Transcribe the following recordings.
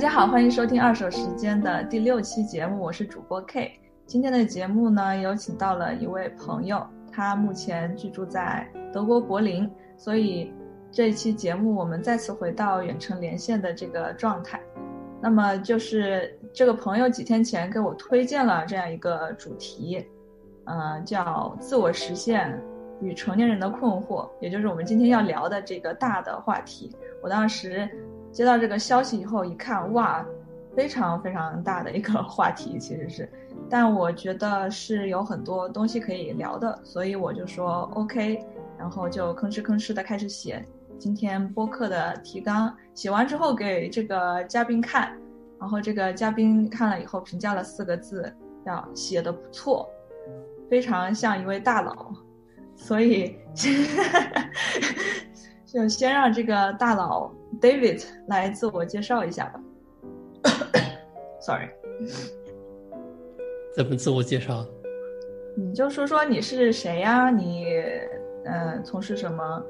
大家好，欢迎收听二手时间的第六期节目，我是主播 K。今天的节目呢，有请到了一位朋友，他目前居住在德国柏林，所以这一期节目我们再次回到远程连线的这个状态。那么就是这个朋友几天前给我推荐了这样一个主题，呃，叫自我实现与成年人的困惑，也就是我们今天要聊的这个大的话题。我当时。接到这个消息以后，一看，哇，非常非常大的一个 话题，其实是，但我觉得是有很多东西可以聊的，所以我就说 OK，然后就吭哧吭哧的开始写今天播客的提纲。写完之后给这个嘉宾看，然后这个嘉宾看了以后评价了四个字，叫写的不错，非常像一位大佬，所以 就先让这个大佬。David 来自我介绍一下吧。Sorry，怎么自我介绍？你就说说你是谁呀？你呃，从事什么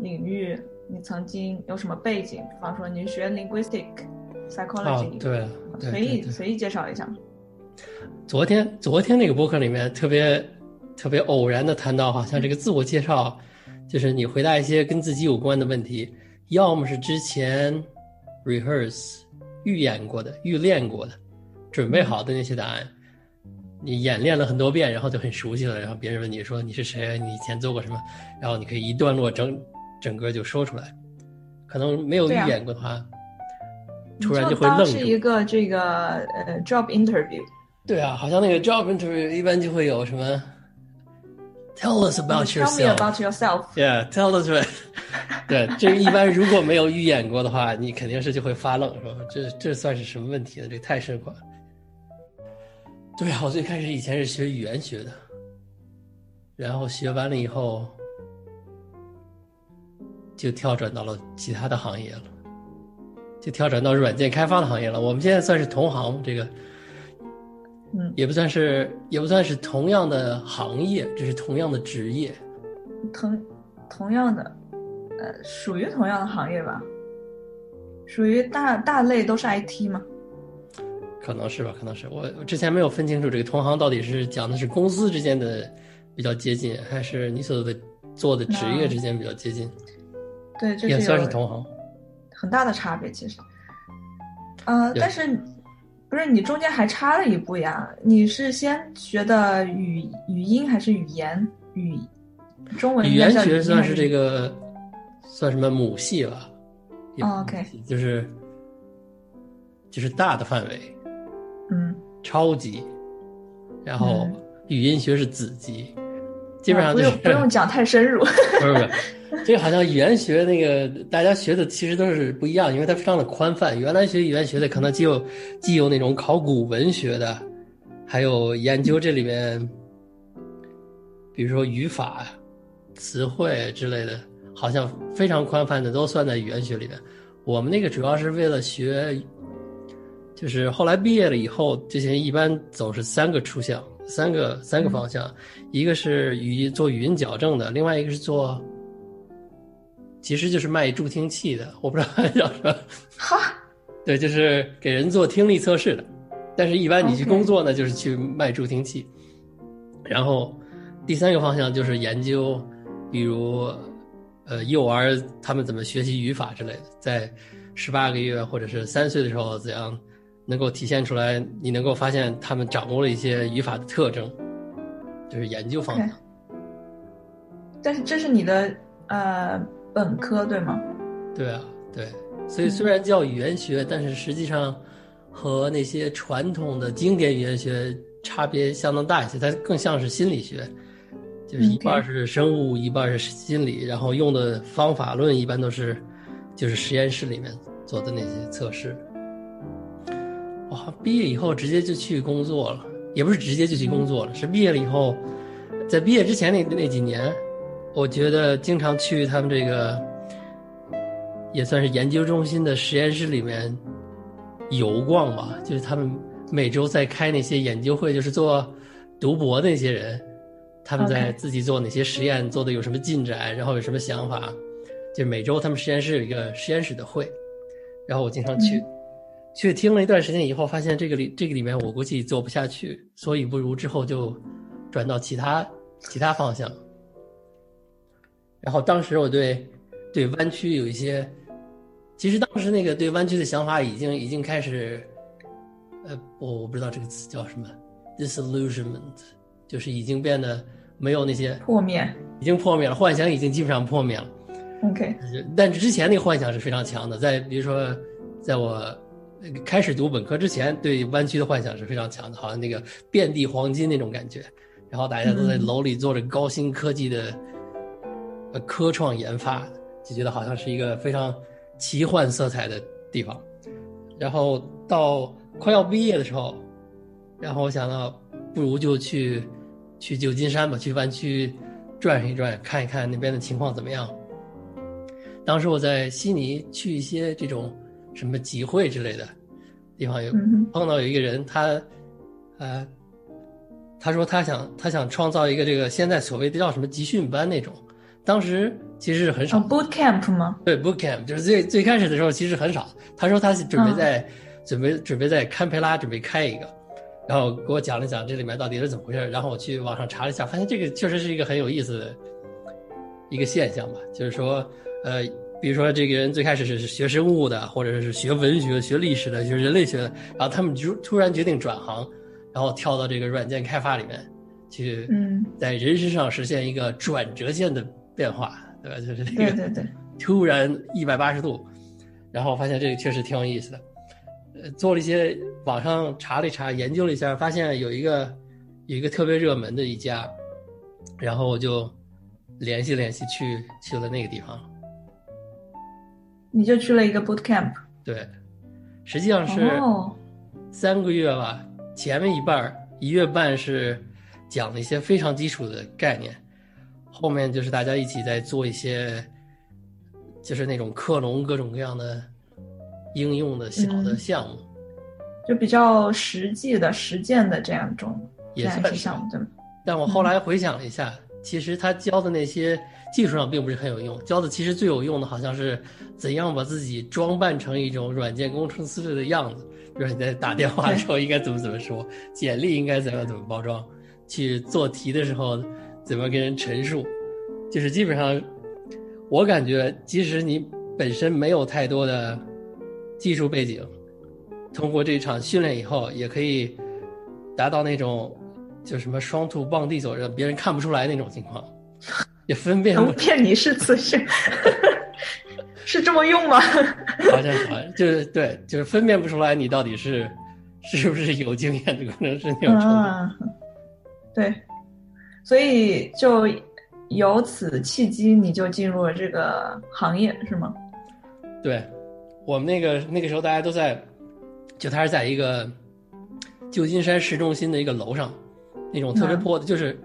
领域？你曾经有什么背景？比方说你学 linguistic psychology，对，随意随意介绍一下。昨天昨天那个播客里面特别特别偶然的谈到，好像这个自我介绍就是你回答一些跟自己有关的问题。要么是之前 rehearse 预演过的、预练过的、准备好的那些答案，你演练了很多遍，然后就很熟悉了。然后别人问你说你是谁，你以前做过什么，然后你可以一段落整整个就说出来。可能没有预演过的话，突然就会愣住。是一个这个呃 job interview。对啊，好像那个 job interview 一般就会有什么。Tell us about yourself. Tell me about yourself. Yeah, tell us. 对，这一般如果没有预演过的话，你肯定是就会发愣，是吧？这这算是什么问题呢？这太深了。对啊，我最开始以前是学语言学的，然后学完了以后，就跳转到了其他的行业了，就跳转到软件开发的行业了。我们现在算是同行，这个。嗯，也不算是，也不算是同样的行业，这是同样的职业，同同样的，呃，属于同样的行业吧，属于大大类都是 IT 吗？可能是吧，可能是我之前没有分清楚这个同行到底是讲的是公司之间的比较接近，还是你所的做的职业之间比较接近？对，也算是同行，很大的差别其实，呃，但是。不是你中间还差了一步呀？你是先学的语语音还是语言语中文？语言学算是这个算什么母系了？OK，就是就是大的范围，嗯，超级，然后语音学是子级，基本上就不用讲太深入。不是不是。这个好像语言学那个大家学的其实都是不一样，因为它非常的宽泛。原来学语言学的可能既有既有那种考古文学的，还有研究这里面，比如说语法、词汇之类的，好像非常宽泛的都算在语言学里面。我们那个主要是为了学，就是后来毕业了以后，这些人一般走是三个出向，三个三个方向，一个是语音做语音矫正的，另外一个是做。其实就是卖助听器的，我不知道叫什么。哈，对，就是给人做听力测试的。但是，一般你去工作呢，就是去卖助听器。然后，第三个方向就是研究，比如，呃，幼儿他们怎么学习语法之类的，在十八个月或者是三岁的时候，怎样能够体现出来？你能够发现他们掌握了一些语法的特征，就是研究方向。但是，这是你的呃。本科对吗？对啊，对，所以虽然叫语言学，但是实际上和那些传统的经典语言学差别相当大一些。它更像是心理学，就是一半是生物，一半是心理，然后用的方法论一般都是就是实验室里面做的那些测试。哇，毕业以后直接就去工作了，也不是直接就去工作了，是毕业了以后，在毕业之前那那几年。我觉得经常去他们这个，也算是研究中心的实验室里面游逛吧。就是他们每周在开那些研究会，就是做读博的那些人，他们在自己做哪些实验，做的有什么进展，然后有什么想法。就每周他们实验室有一个实验室的会，然后我经常去。去听了一段时间以后，发现这个里这个里面我估计做不下去，所以不如之后就转到其他其他方向。然后当时我对对湾区有一些，其实当时那个对湾区的想法已经已经开始，呃，我我不知道这个词叫什么，disillusionment，就是已经变得没有那些破灭，已经破灭了，幻想已经基本上破灭了。OK，但之前那个幻想是非常强的，在比如说，在我开始读本科之前，对湾区的幻想是非常强的，好像那个遍地黄金那种感觉，然后大家都在楼里做着高新科技的呃科创研发，就觉得好像是一个非常奇幻色彩的地方。然后到快要毕业的时候，然后我想到不如就去去旧金山吧，去湾区转一转，看一看那边的情况怎么样。当时我在悉尼去一些这种什么集会之类的地方，有嗯碰到有一个人，他呃，他说他想他想创造一个这个现在所谓的叫什么集训班那种，当时其实是很少哦，boot camp 吗？对 boot camp 就是最最开始的时候其实很少。他说他是准备在、准备准备在堪培拉准备开一个，然后给我讲了讲这里面到底是怎么回事，然后我去网上查了一下，发现这个确实是一个很有意思的一个现象吧，就是说呃，比如说这个人最开始是学生物的，或者是学文学、学历史的、学人类学的，然后他们就突然决定转行，然后跳到这个软件开发里面去，嗯，在人身上实现一个转折线的变化，对吧？就是那个对对对，突然一百八十度，然后发现这个确实挺有意思的。呃，做了一些网上查了一查，研究了一下，发现有一个有一个特别热门的一家，然后我就联系联系去去了那个地方。你就去了一个 boot camp，对，实际上是哦，三个月吧，前面一半儿一月半是讲了一些非常基础的概念，后面就是大家一起在做一些，就是那种克隆各种各样的应用的小的嗯。项目，就比较实际的实践的这样一种也算是项目，对吗？但我后来回想了一下，其实他教的那些技术上并不是很有用，教的其实最有用的好像是怎样把自己装扮成一种软件工程师的样子，比如你在打电话的时候应该怎么怎么说，简历应该怎么怎么包装，去做题的时候怎么跟人陈述，就是基本上，我感觉即使你本身没有太多的技术背景，通过这场训练以后，也可以达到那种就什么双兔傍地走，让别人看不出来那种情况，也分辨不能骗你是此是，是这么用吗？好像好像就是对，就是分辨不出来你到底是是不是有经验的工程师那种程度。嗯，对，所以就由此契机，你就进入了这个行业，是吗？对，我们那个那个时候大家都在，就他是在一个旧金山市中心的一个楼上，那种特别嗯破的，就是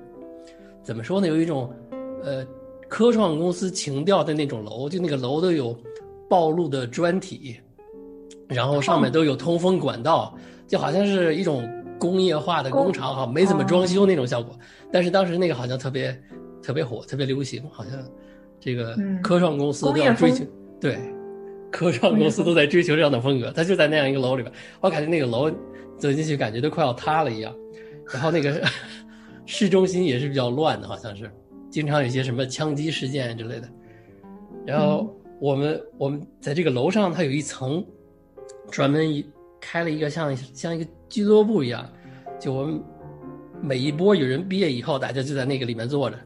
怎么说呢，有一种呃科创公司情调的那种楼，就那个楼都有暴露的砖体，然后上面都有通风管道，就好像是一种工业化的工厂，哈，没怎么装修那种效果。但是当时那个好像特别特别火，特别流行，好像这个嗯科创公司都要追求，对，科创公司都在追求这样的风格。他就在那样一个楼里边，我感觉那个楼走进去感觉都快要塌了一样。然后那个 市中心也是比较乱的，好像是经常有一些什么枪击事件之类的。然后我们、我们在这个楼上，它有一层专门一开了一个像像一个俱乐部一样，就我们每一波有人毕业以后，大家就在那个里面坐着，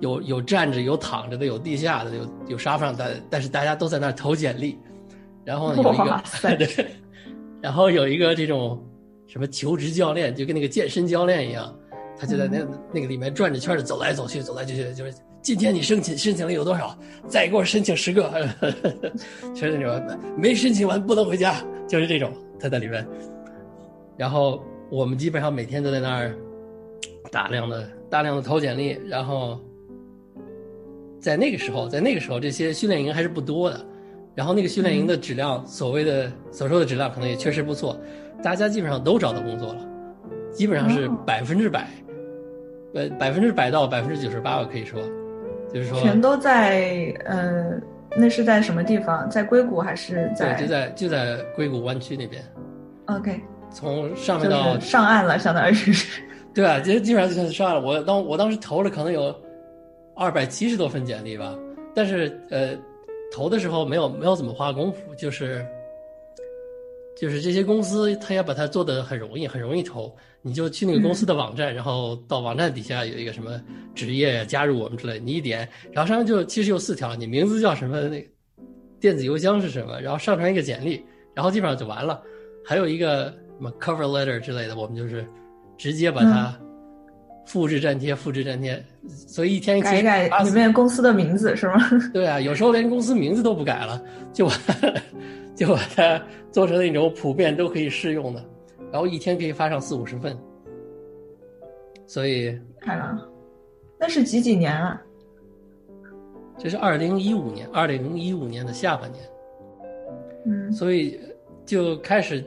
有有站着，有躺着的，有地下的，有有沙发上的，但是大家都在那儿投简历。然后呢，有一个 然后有一个这种什么求职教练，就跟那个健身教练一样，他就在那、那个里面转着圈的走来走去，走来走去，就是今天你申请申请了有多少？再给我申请十个，就是那种没申请完不能回家，就是这种他在里面。然后我们基本上每天都在那儿大量的大量的投简历，然后在那个时候，在那个时候这些训练营还是不多的，然后那个训练营的质量，所谓的所说的质量可能也确实不错，大家基本上都找到工作了，基本上是哦百分之百，呃百分之百到百分之九十八，我可以说，就是说全都在呃，那是在什么地方？在硅谷还是在？对，就在就在硅谷湾区那边。OK，从上面到上岸了，相当于是。对啊，这基本上就算上岸了。我当我当时投了可能有二百七十多份简历吧，但是呃，投的时候没有没有怎么花功夫，就是就是这些公司他要把它做的很容易，很容易投。你就去那个公司的网站，然后到网站底下有一个什么职业加入我们之类，你一点，然后上面就其实有四条，你名字叫什么，那电子邮箱是什么，然后上传一个简历，然后基本上就完了。还有一个什么 cover letter 之类的，我们就是直接把它复制粘贴，复制粘贴，所以一天改一改里面公司的名字是吗？对啊，有时候连公司名字都不改了，就把就把它做成那种普遍都可以适用的。然后一天可以发上四五十份，所以看了，那是几几年啊？这是二零一五年，二零一五年的下半年。嗯，所以就开始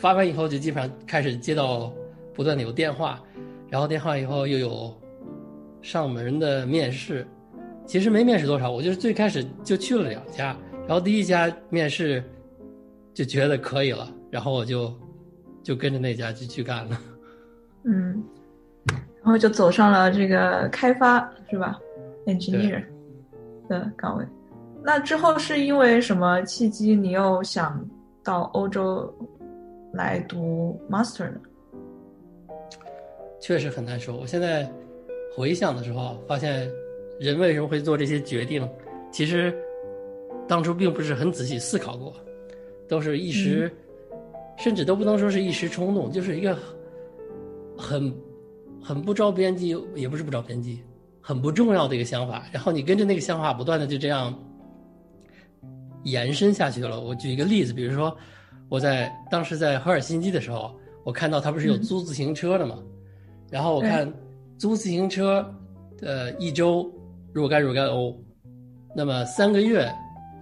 发完以后，就基本上开始接到不断的有电话，然后电话以后又有上门的面试。其实没面试多少，我就是最开始就去了两家，然后第一家面试就觉得可以了，然后我就。就跟着那家就去干了，嗯，然后就走上了这个开发是吧？engineer 的岗位。那之后是因为什么契机，你又想到欧洲来读 master 呢？确实很难说。我现在回想的时候，发现人为什么会做这些决定，其实当初并不是很仔细思考过，都是一时。甚至都不能说是一时冲动，就是一个很很不着边际，也不是不着边际，很不重要的一个想法。然后你跟着那个想法不断的就这样延伸下去了。我举一个例子，比如说我在当时在赫尔辛基的时候，我看到他不是有租自行车的嘛，然后我看租自行车，呃，一周若干若干欧，那么三个月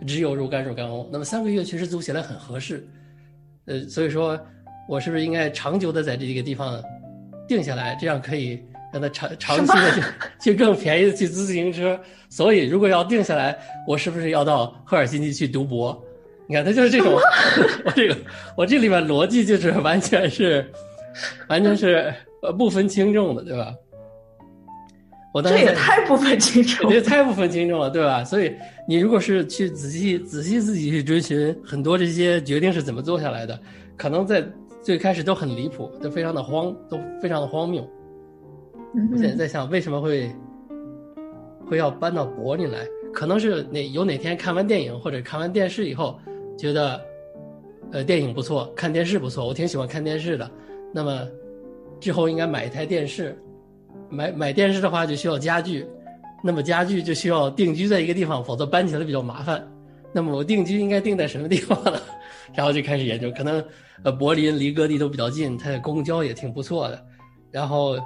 只有若干若干欧，那么三个月确实租起来很合适。呃，所以说，我是不是应该长久的在这个地方定下来，这样可以让他长长期的去 去更便宜的去租自行车？所以，如果要定下来，我是不是要到赫尔辛基去读博？你看，他就是这种，我这个我这里面逻辑就是完全是，完全是呃不分轻重的，对吧？我这也太不分轻重，这太不分轻重了，对吧？所以你如果是去仔细仔细自己去追寻很多这些决定是怎么做下来的，可能在最开始都很离谱，都非常的荒，都非常的荒谬。我现在在想，为什么会会要搬到柏林来？可能是哪有哪天看完电影或者看完电视以后，觉得呃电影不错，看电视不错，我挺喜欢看电视的。那么之后应该买一台电视。买买电视的话就需要家具，那么家具就需要定居在一个地方，否则搬起来比较麻烦。那么我定居应该定在什么地方呢？然后就开始研究，可能呃柏林离各地都比较近，它的公交也挺不错的，然后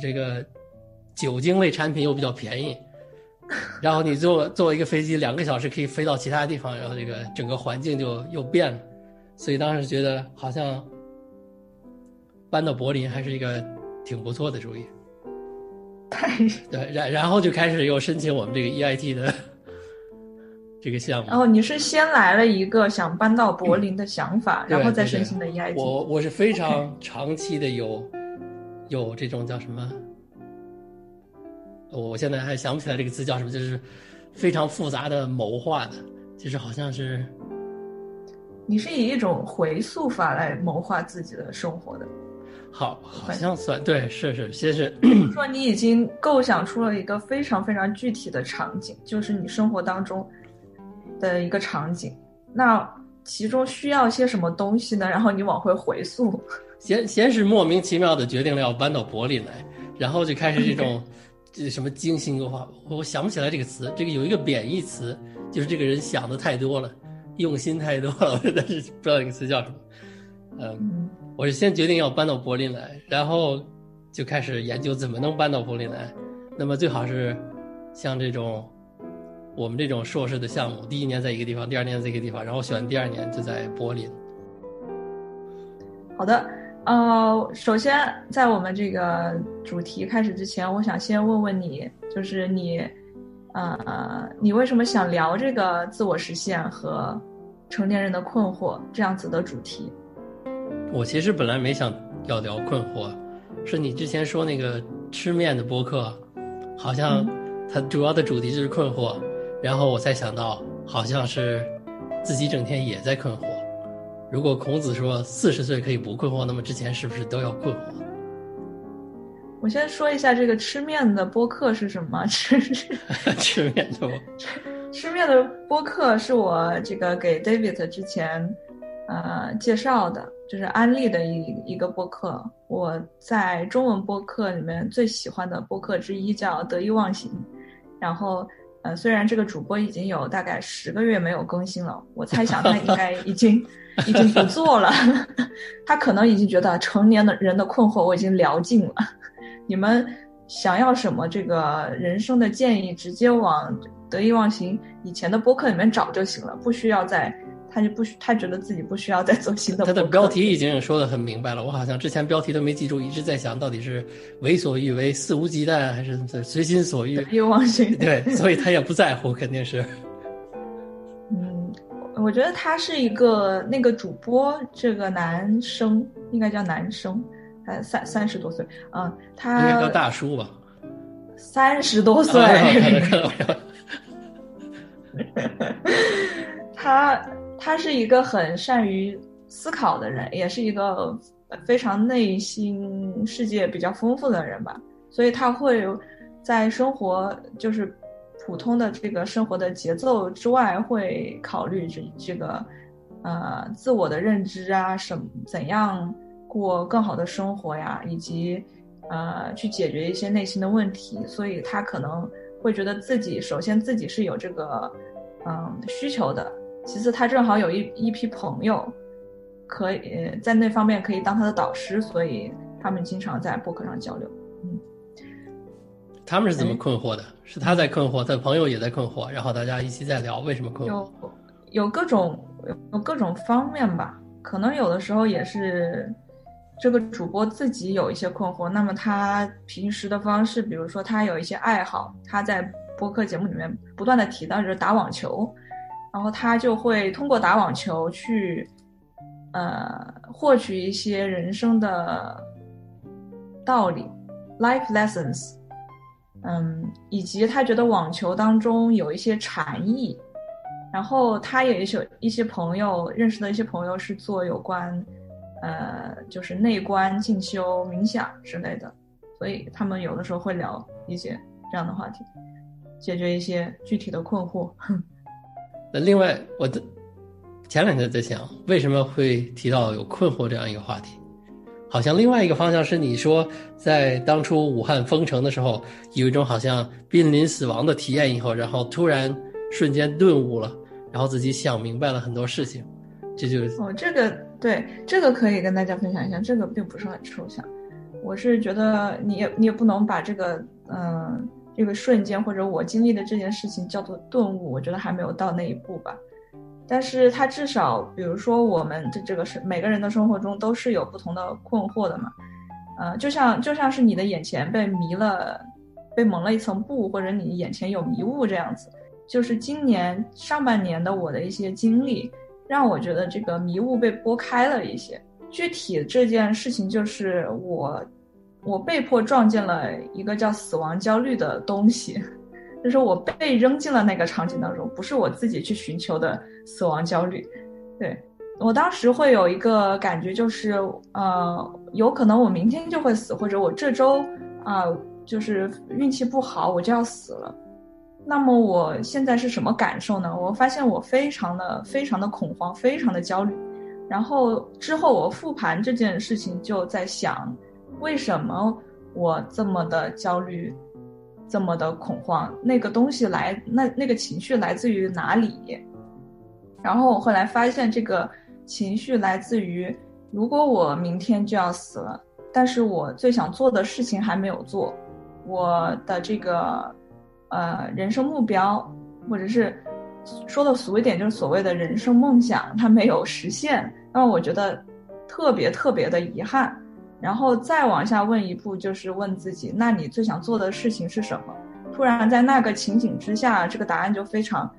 这个酒精类产品又比较便宜，然后你坐坐一个飞机两个小时可以飞到其他地方，然后这个整个环境就又变了，所以当时觉得好像搬到柏林还是一个。挺不错的主意，对，然然后就开始又申请我们这个 EIT 的 这个项目。然后你是先来了一个想搬到柏林的想法，然后再申请的 EIT。我我是非常长期的有有这种叫什么？我现在还想不起来这个词叫什么，就是非常复杂的谋划的，就是好像是你是以一种回溯法来谋划自己的生活的。好，好像算对，是是，先是说你已经构想出了一个非常非常具体的场景，就是你生活当中的一个场景。那其中需要些什么东西呢？然后你往回回溯，先先是莫名其妙的决定了要搬到柏林来，然后就开始这种这什么精心规划。我想不起来这个词，这个有一个贬义词，就是这个人想的太多了，用心太多了，但是不知道这个词叫什么。嗯。我是先决定要搬到柏林来，然后就开始研究怎么能搬到柏林来。那么最好是像这种我们这种硕士的项目，第一年在一个地方，第二年在一个地方，然后选第二年就在柏林。好的，呃，首先在我们这个主题开始之前，我想先问问你，就是你，呃，你为什么想聊这个自我实现和成年人的困惑这样子的主题？我其实本来没想要聊困惑，是你之前说那个吃面的播客，好像它主要的主题就是困惑，然后我才想到，好像是自己整天也在困惑。如果孔子说四十岁可以不困惑，那么之前是不是都要困惑？我先说一下这个吃面的播客是什么？吃 吃面的，吃面的播客是我这个给 David 之前呃介绍的，就是安利的一一个播客。我在中文播客里面最喜欢的播客之一叫得意忘形。然后呃，虽然这个主播已经有大概十个月没有更新了，我猜想他应该已经。已经不做了，他可能已经觉得成年的人的困惑我已经聊尽了。你们想要什么这个人生的建议，直接往得意忘形以前的播客里面找就行了，不需要再他就不需他觉得自己不需要再做新的。他的标题已经说的很明白了，我好像之前标题都没记住，一直在想到底是为所欲为、肆无忌惮，还是随心所欲？得意忘形。对，所以他也不在乎，肯定是。我觉得他是一个那个主播，这个男生应该叫男生，他三三十多岁，嗯，他应该叫大叔吧，三十多岁，他他是一个很善于思考的人，也是一个非常内心世界比较丰富的人吧，所以他会在生活就是。普通的这个生活的节奏之外，会考虑这这个，呃，自我的认知啊，什怎样过更好的生活呀，以及呃，去解决一些内心的问题。所以他可能会觉得自己首先自己是有这个嗯需求的，其次他正好有一一批朋友，可以在那方面可以当他的导师，所以他们经常在博客上交流。他们是怎么困惑的？是他在困惑，他的朋友也在困惑，然后大家一起在聊为什么困惑。有有各种有各种方面吧，可能有的时候也是这个主播自己有一些困惑。那么他平时的方式，比如说他有一些爱好，他在播客节目里面不断的提到就是打网球，然后他就会通过打网球去呃获取一些人生的道理，life lessons。嗯，以及他觉得网球当中有一些禅意，然后他也有一些朋友认识的一些朋友是做有关，呃，就是内观、进修、冥想之类的，所以他们有的时候会聊一些这样的话题，解决一些具体的困惑。那另外，我的前两天在想，为什么会提到有困惑这样一个话题？好像另外一个方向是你说，在当初武汉封城的时候，有一种好像濒临死亡的体验以后，然后突然瞬间顿悟了，然后自己想明白了很多事情，这就哦，这个对，这个可以跟大家分享一下，这个并不是很抽象。我是觉得你也你也不能把这个嗯这个瞬间或者我经历的这件事情叫做顿悟，我觉得还没有到那一步吧。但是他至少，比如说我们的这个是每个人的生活中都是有不同的困惑的嘛，呃，就像就像是你的眼前被迷了，被蒙了一层布，或者你眼前有迷雾这样子。就是今年上半年的我的一些经历，让我觉得这个迷雾被拨开了一些。具体这件事情就是我，我被迫撞见了一个叫死亡焦虑的东西。就是我被扔进了那个场景当中，不是我自己去寻求的死亡焦虑。对我当时会有一个感觉，就是呃，有可能我明天就会死，或者我这周啊，就是运气不好，我就要死了。那么我现在是什么感受呢？我发现我非常的非常的恐慌，非常的焦虑。然后之后我复盘这件事情，就在想，为什么我这么的焦虑？这么的恐慌，那个东西来，那那个情绪来自于哪里？然后我后来发现，这个情绪来自于，如果我明天就要死了，但是我最想做的事情还没有做，我的这个，呃，人生目标，或者是说的俗一点，就是所谓的人生梦想，它没有实现，那我觉得特别特别的遗憾。然后再往下问一步，就是问自己：那你最想做的事情是什么？突然在那个情景之下，这个答案就非常，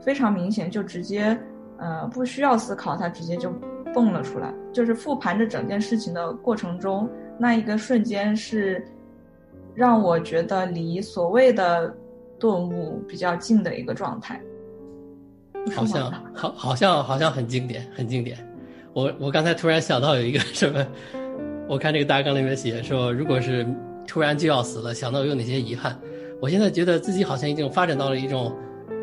非常明显，就直接，呃，不需要思考，它直接就蹦了出来。就是复盘着整件事情的过程中，那一个瞬间是让我觉得离所谓的顿悟比较近的一个状态。好像好，好像好像很经典，很经典。我我刚才突然想到有一个什么，我看这个大纲里面写说，如果是突然就要死了，想到有哪些遗憾。我现在觉得自己好像已经发展到了一种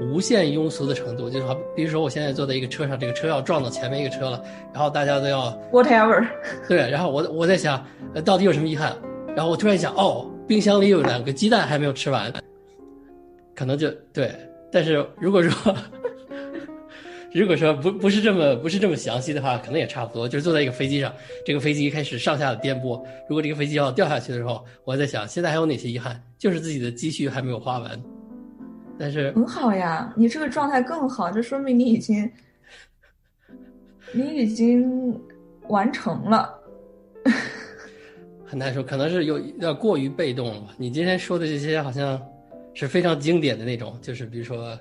无限庸俗的程度，就是好，比如说我现在坐在一个车上，这个车要撞到前面一个车了，然后大家都要 whatever，对，然后我我在想，呃，到底有什么遗憾？然后我突然想，哦，冰箱里有两个鸡蛋还没有吃完，可能就对。但是如果说，如果说不不是这么不是这么详细的话，可能也差不多。就是坐在一个飞机上，这个飞机开始上下的颠簸。如果这个飞机要掉下去的时候，我在想，现在还有哪些遗憾？就是自己的积蓄还没有花完。但是很好呀，你这个状态更好，这说明你已经 你已经完成了。很难说，可能是有有点过于被动了吧？你今天说的这些好像是非常经典的那种，就是比如说。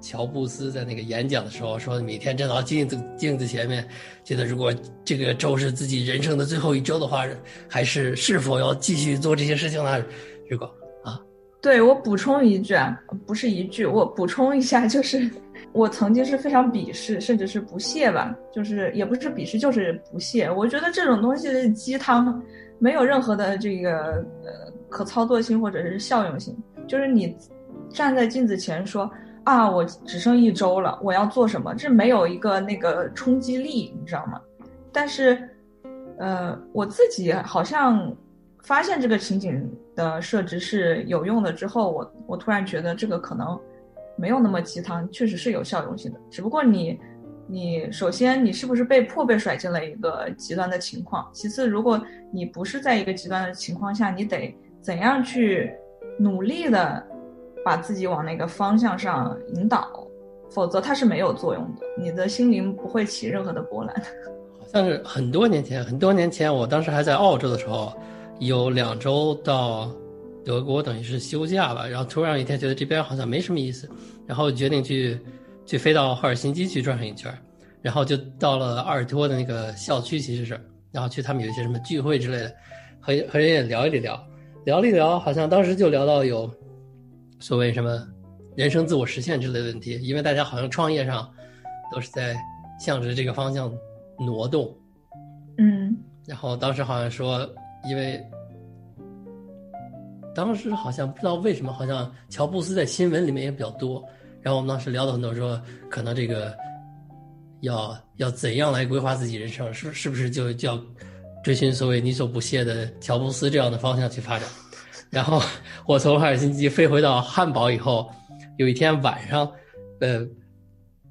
乔布斯在那个演讲的时候说：“每天站到镜子镜子前面，觉得如果这个周是自己人生的最后一周的话，还是是否要继续做这些事情呢？如果啊，对我补充一句啊，不是一句，我补充一下，就是 我曾经是非常鄙视，甚至是不屑吧，就是也不是鄙视，就是不屑。我觉得这种东西的鸡汤没有任何的这个呃可操作性或者是效用性，就是你站在镜子前说。”啊，我只剩一周了，我要做什么？这没有一个那个冲击力，你知道吗？但是，呃，我自己好像发现这个情景的设置是有用的之后，我我突然觉得这个可能没有那么鸡汤，确实是有效用性的。只不过你，你首先你是不是被迫被甩进了一个极端的情况？其次，如果你不是在一个极端的情况下，你得怎样去努力的？把自己往那个方向上引导，否则它是没有作用的。你的心灵不会起任何的波澜。好像是很多年前，很多年前，我当时还在澳洲的时候，有两周到德国，等于是休假吧。然后突然有一天觉得这边好像没什么意思，然后决定去去飞到赫尔辛基去转上一圈，然后就到了阿尔托的那个校区，其实是，然后去他们有一些什么聚会之类的，和和人也聊一聊，聊了一聊，好像当时就聊到有。所谓什么人生自我实现之类的问题，因为大家好像创业上都是在向着这个方向挪动，嗯，然后当时好像说，因为当时好像不知道为什么，好像乔布斯在新闻里面也比较多，然后我们当时聊的很多，说可能这个要要怎样来规划自己人生，是是不是就叫追寻所谓你所不屑的乔布斯这样的方向去发展？然后我从赫尔辛基飞回到汉堡以后，有一天晚上，呃，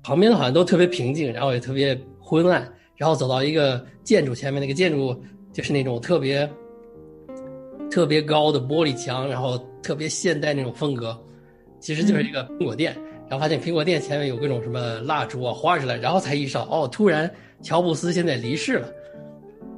旁边的好像都特别平静，然后也特别昏暗。然后走到一个建筑前面，那个建筑就是那种特别特别高的玻璃墙，然后特别现代那种风格，其实就是一个苹果店。然后发现苹果店前面有各种什么蜡烛啊、花之类，然后才意识到，哦，突然乔布斯现在离世了。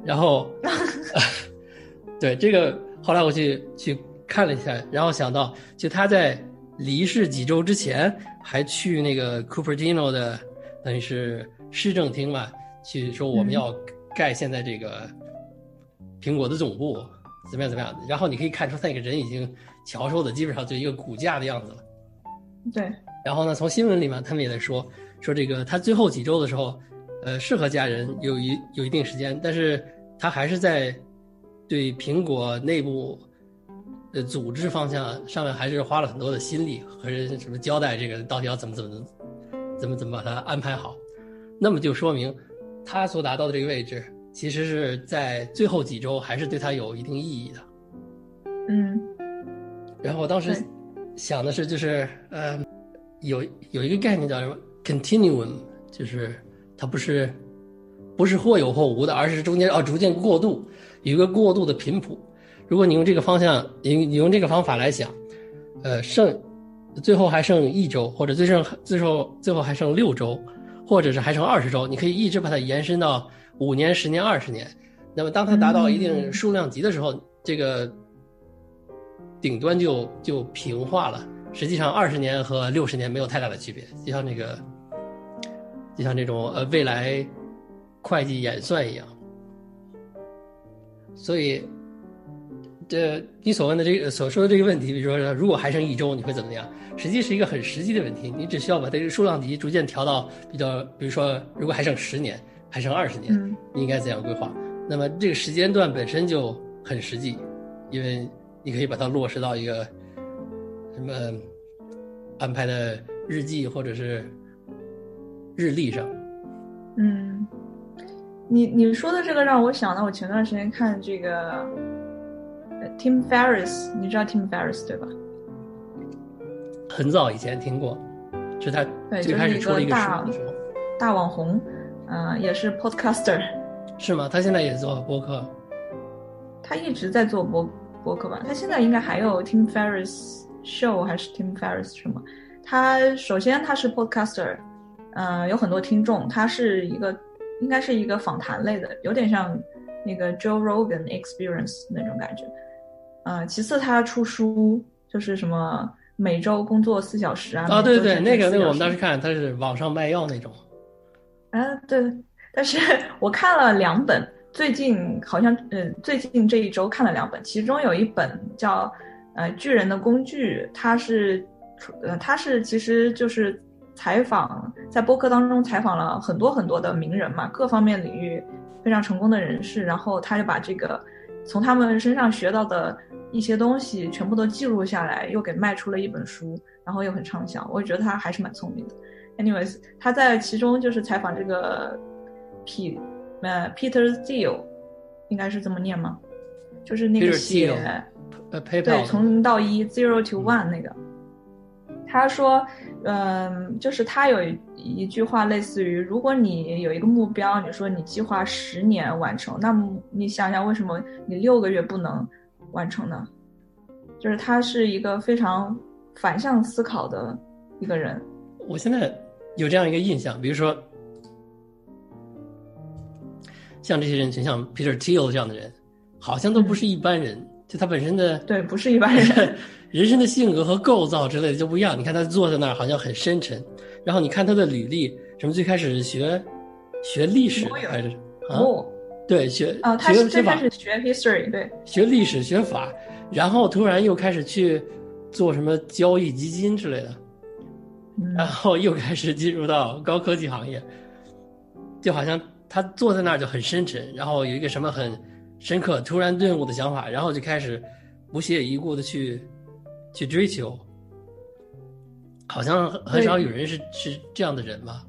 然后 对这个，后来我去去。看了一下，然后想到，就他在离世几周之前，还去那个 Cupertino 的，等于是市政厅嘛，去说我们要盖现在这个苹果的总部，怎么样怎么样的。然后你可以看出，他那个人已经消瘦的基本上就一个骨架的样子了。对。然后呢，从新闻里面他们也在说，说这个他最后几周的时候，呃，是和家人有一有一定时间，但是他还是在对苹果内部。呃，组织方向上面还是花了很多的心力和人什么交代，这个到底要怎么怎么怎么怎么把它安排好，那么就说明他所达到的这个位置，其实是在最后几周还是对他有一定意义的。嗯，然后我当时想的是，就是呃，有有一个概念叫什么 continuum，就是它不是不是或有或无的，而是中间要逐渐过渡，有一个过渡的频谱。如果你用这个方向，你你用这个方法来想，呃，剩最后还剩一周，或者最剩最后最后还剩六周，或者是还剩二十周，你可以一直把它延伸到五年、十年、二十年。那么当它达到一定数量级的时候，这个顶端就就平化了。实际上，二十年和六十年没有太大的区别，就像那个，就像这种呃未来会计演算一样。所以，这你所问的这个所说的这个问题，比如说如果还剩一周，你会怎么样？实际是一个很实际的问题，你只需要把这个数量级逐渐调到比较，比如说如果还剩十年，还剩二十年，你应该怎样规划？那么这个时间段本身就很实际，因为你可以把它落实到一个什么安排的日记或者是日历上。嗯。你你说的这个让我想到，我前段时间看这个，Tim Ferris，你知道 Tim Ferris 对吧？很早以前听过，是他最开始出了一个大大网红，嗯，也是 Podcaster。是吗？他现在也做播客？他一直在做播播客吧？他现在应该还有 Tim Ferris Show 还是 Tim Ferris 什么？他首先他是 Podcaster，嗯，有很多听众，他是一个。应该是一个访谈类的，有点像那个 Joe Rogan Experience 那种感觉。呃，其次他出书，就是什么每周工作四小时啊。啊，对对对，那个那个我们当时看他是网上卖药那种。啊，对，但是 我看了两本，最近好像嗯，最近这一周看了两本，其中有一本叫呃巨人的工具，它是呃它是其实就是。采访在播客当中采访了很多很多的名人嘛，各方面领域非常成功的人士，然后他就把这个从他们身上学到的一些东西全部都记录下来，又给卖出了一本书，然后又很畅销。我觉得他还是蛮聪明的。Anyways，他在其中就是采访这个 P 呃 Peter Thiel，应该是这么念吗？就是那个写呃对从零到一 zero to one 那个。他说：“嗯，就是他有一句话，类似于，如果你有一个目标，你说你计划十年完成，那么你想想，为什么你六个月不能完成呢？就是他是一个非常反向思考的一个人。我现在有这样一个印象，比如说，像这些人，群像 Peter Thiel 这样的人，好像都不是一般人，就他本身的对，不是一般人。” 人生的性格和构造之类的就不一样。你看他坐在那儿，好像很深沉。然后你看他的履历，什么最开始学学历史还是啊？对，学啊，他最开始学 history，对，学历史学法，然后突然又开始去做什么交易基金之类的，然后又开始进入到高科技行业，就好像他坐在那儿就很深沉，然后有一个什么很深刻、突然顿悟的想法，然后就开始不屑一顾的去。去追求，好像很少有人是是这样的人吧？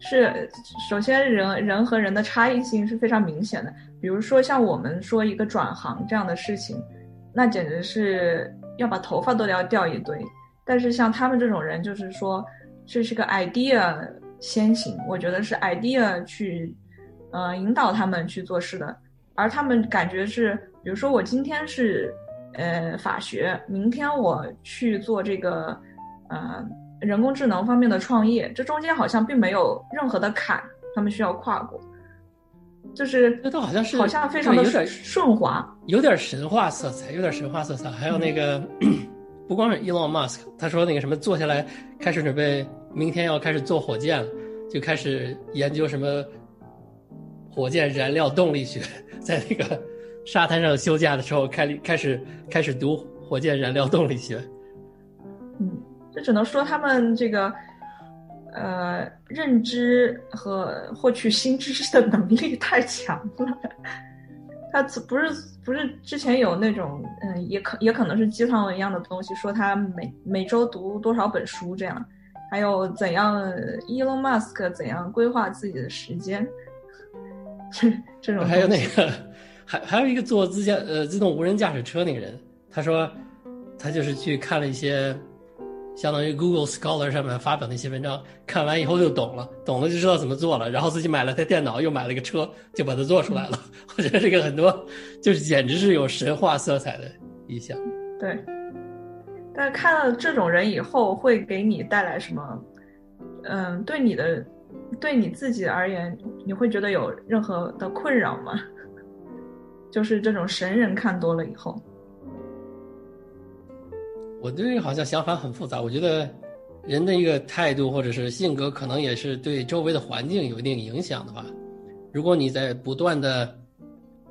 是，首先人人和人的差异性是非常明显的。比如说像我们说一个转行这样的事情，那简直是要把头发都要掉一堆。但是像他们这种人，就是说这是个 idea 先行，我觉得是 idea 去，呃，引导他们去做事的。而他们感觉是，比如说我今天是。呃，法学，明天我去做这个，呃，人工智能方面的创业，这中间好像并没有任何的坎，他们需要跨过，就是那都好像是好像非常的顺滑，有点神话色彩，有点神话色彩。还有那个，不光是 Elon Musk，他说那个什么，坐下来开始准备，明天要开始做火箭了，就开始研究什么火箭燃料动力学，在那个。沙滩上休假的时候，开开始开始读火箭燃料动力学。嗯，这只能说他们这个，呃，认知和获取新知识的能力太强了。他不是不是之前有那种，嗯，也可也可能是鸡汤文一样的东西，说他每每周读多少本书这样，还有怎样，Elon Musk 怎样规划自己的时间，这这种还有那个。还还有一个做自驾呃自动无人驾驶车那个人，他说，他就是去看了一些，相当于 Google Scholar 上面发表那些文章，看完以后就懂了，懂了就知道怎么做了，然后自己买了台电脑，又买了个车，就把它做出来了。我觉得这个很多就是简直是有神话色彩的一项。对，但看了这种人以后，会给你带来什么？嗯，对你的，对你自己而言，你会觉得有任何的困扰吗？就是这种神人看多了以后，我对好像想法很复杂。我觉得人的一个态度或者是性格，可能也是对周围的环境有一定影响的话，如果你在不断的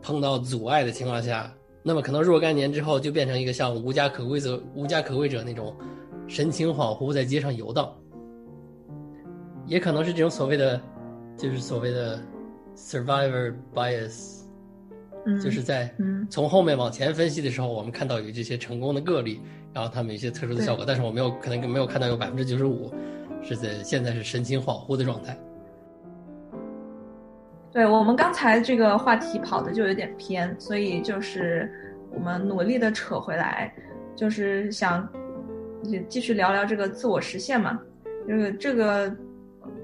碰到阻碍的情况下，那么可能若干年之后就变成一个像无家可归者、无家可归者那种神情恍惚在街上游荡，也可能是这种所谓的，就是所谓的 survivor bias，就是在从后面往前分析的时候，我们看到有这些成功的个例，然后他们一些特殊的效果，但是我没有可能没有看到有百分之九十五是在现在是神情恍惚的状态。对我们刚才这个话题跑的就有点偏，所以就是我们努力的扯回来，就是想继续聊聊这个自我实现嘛。这个这个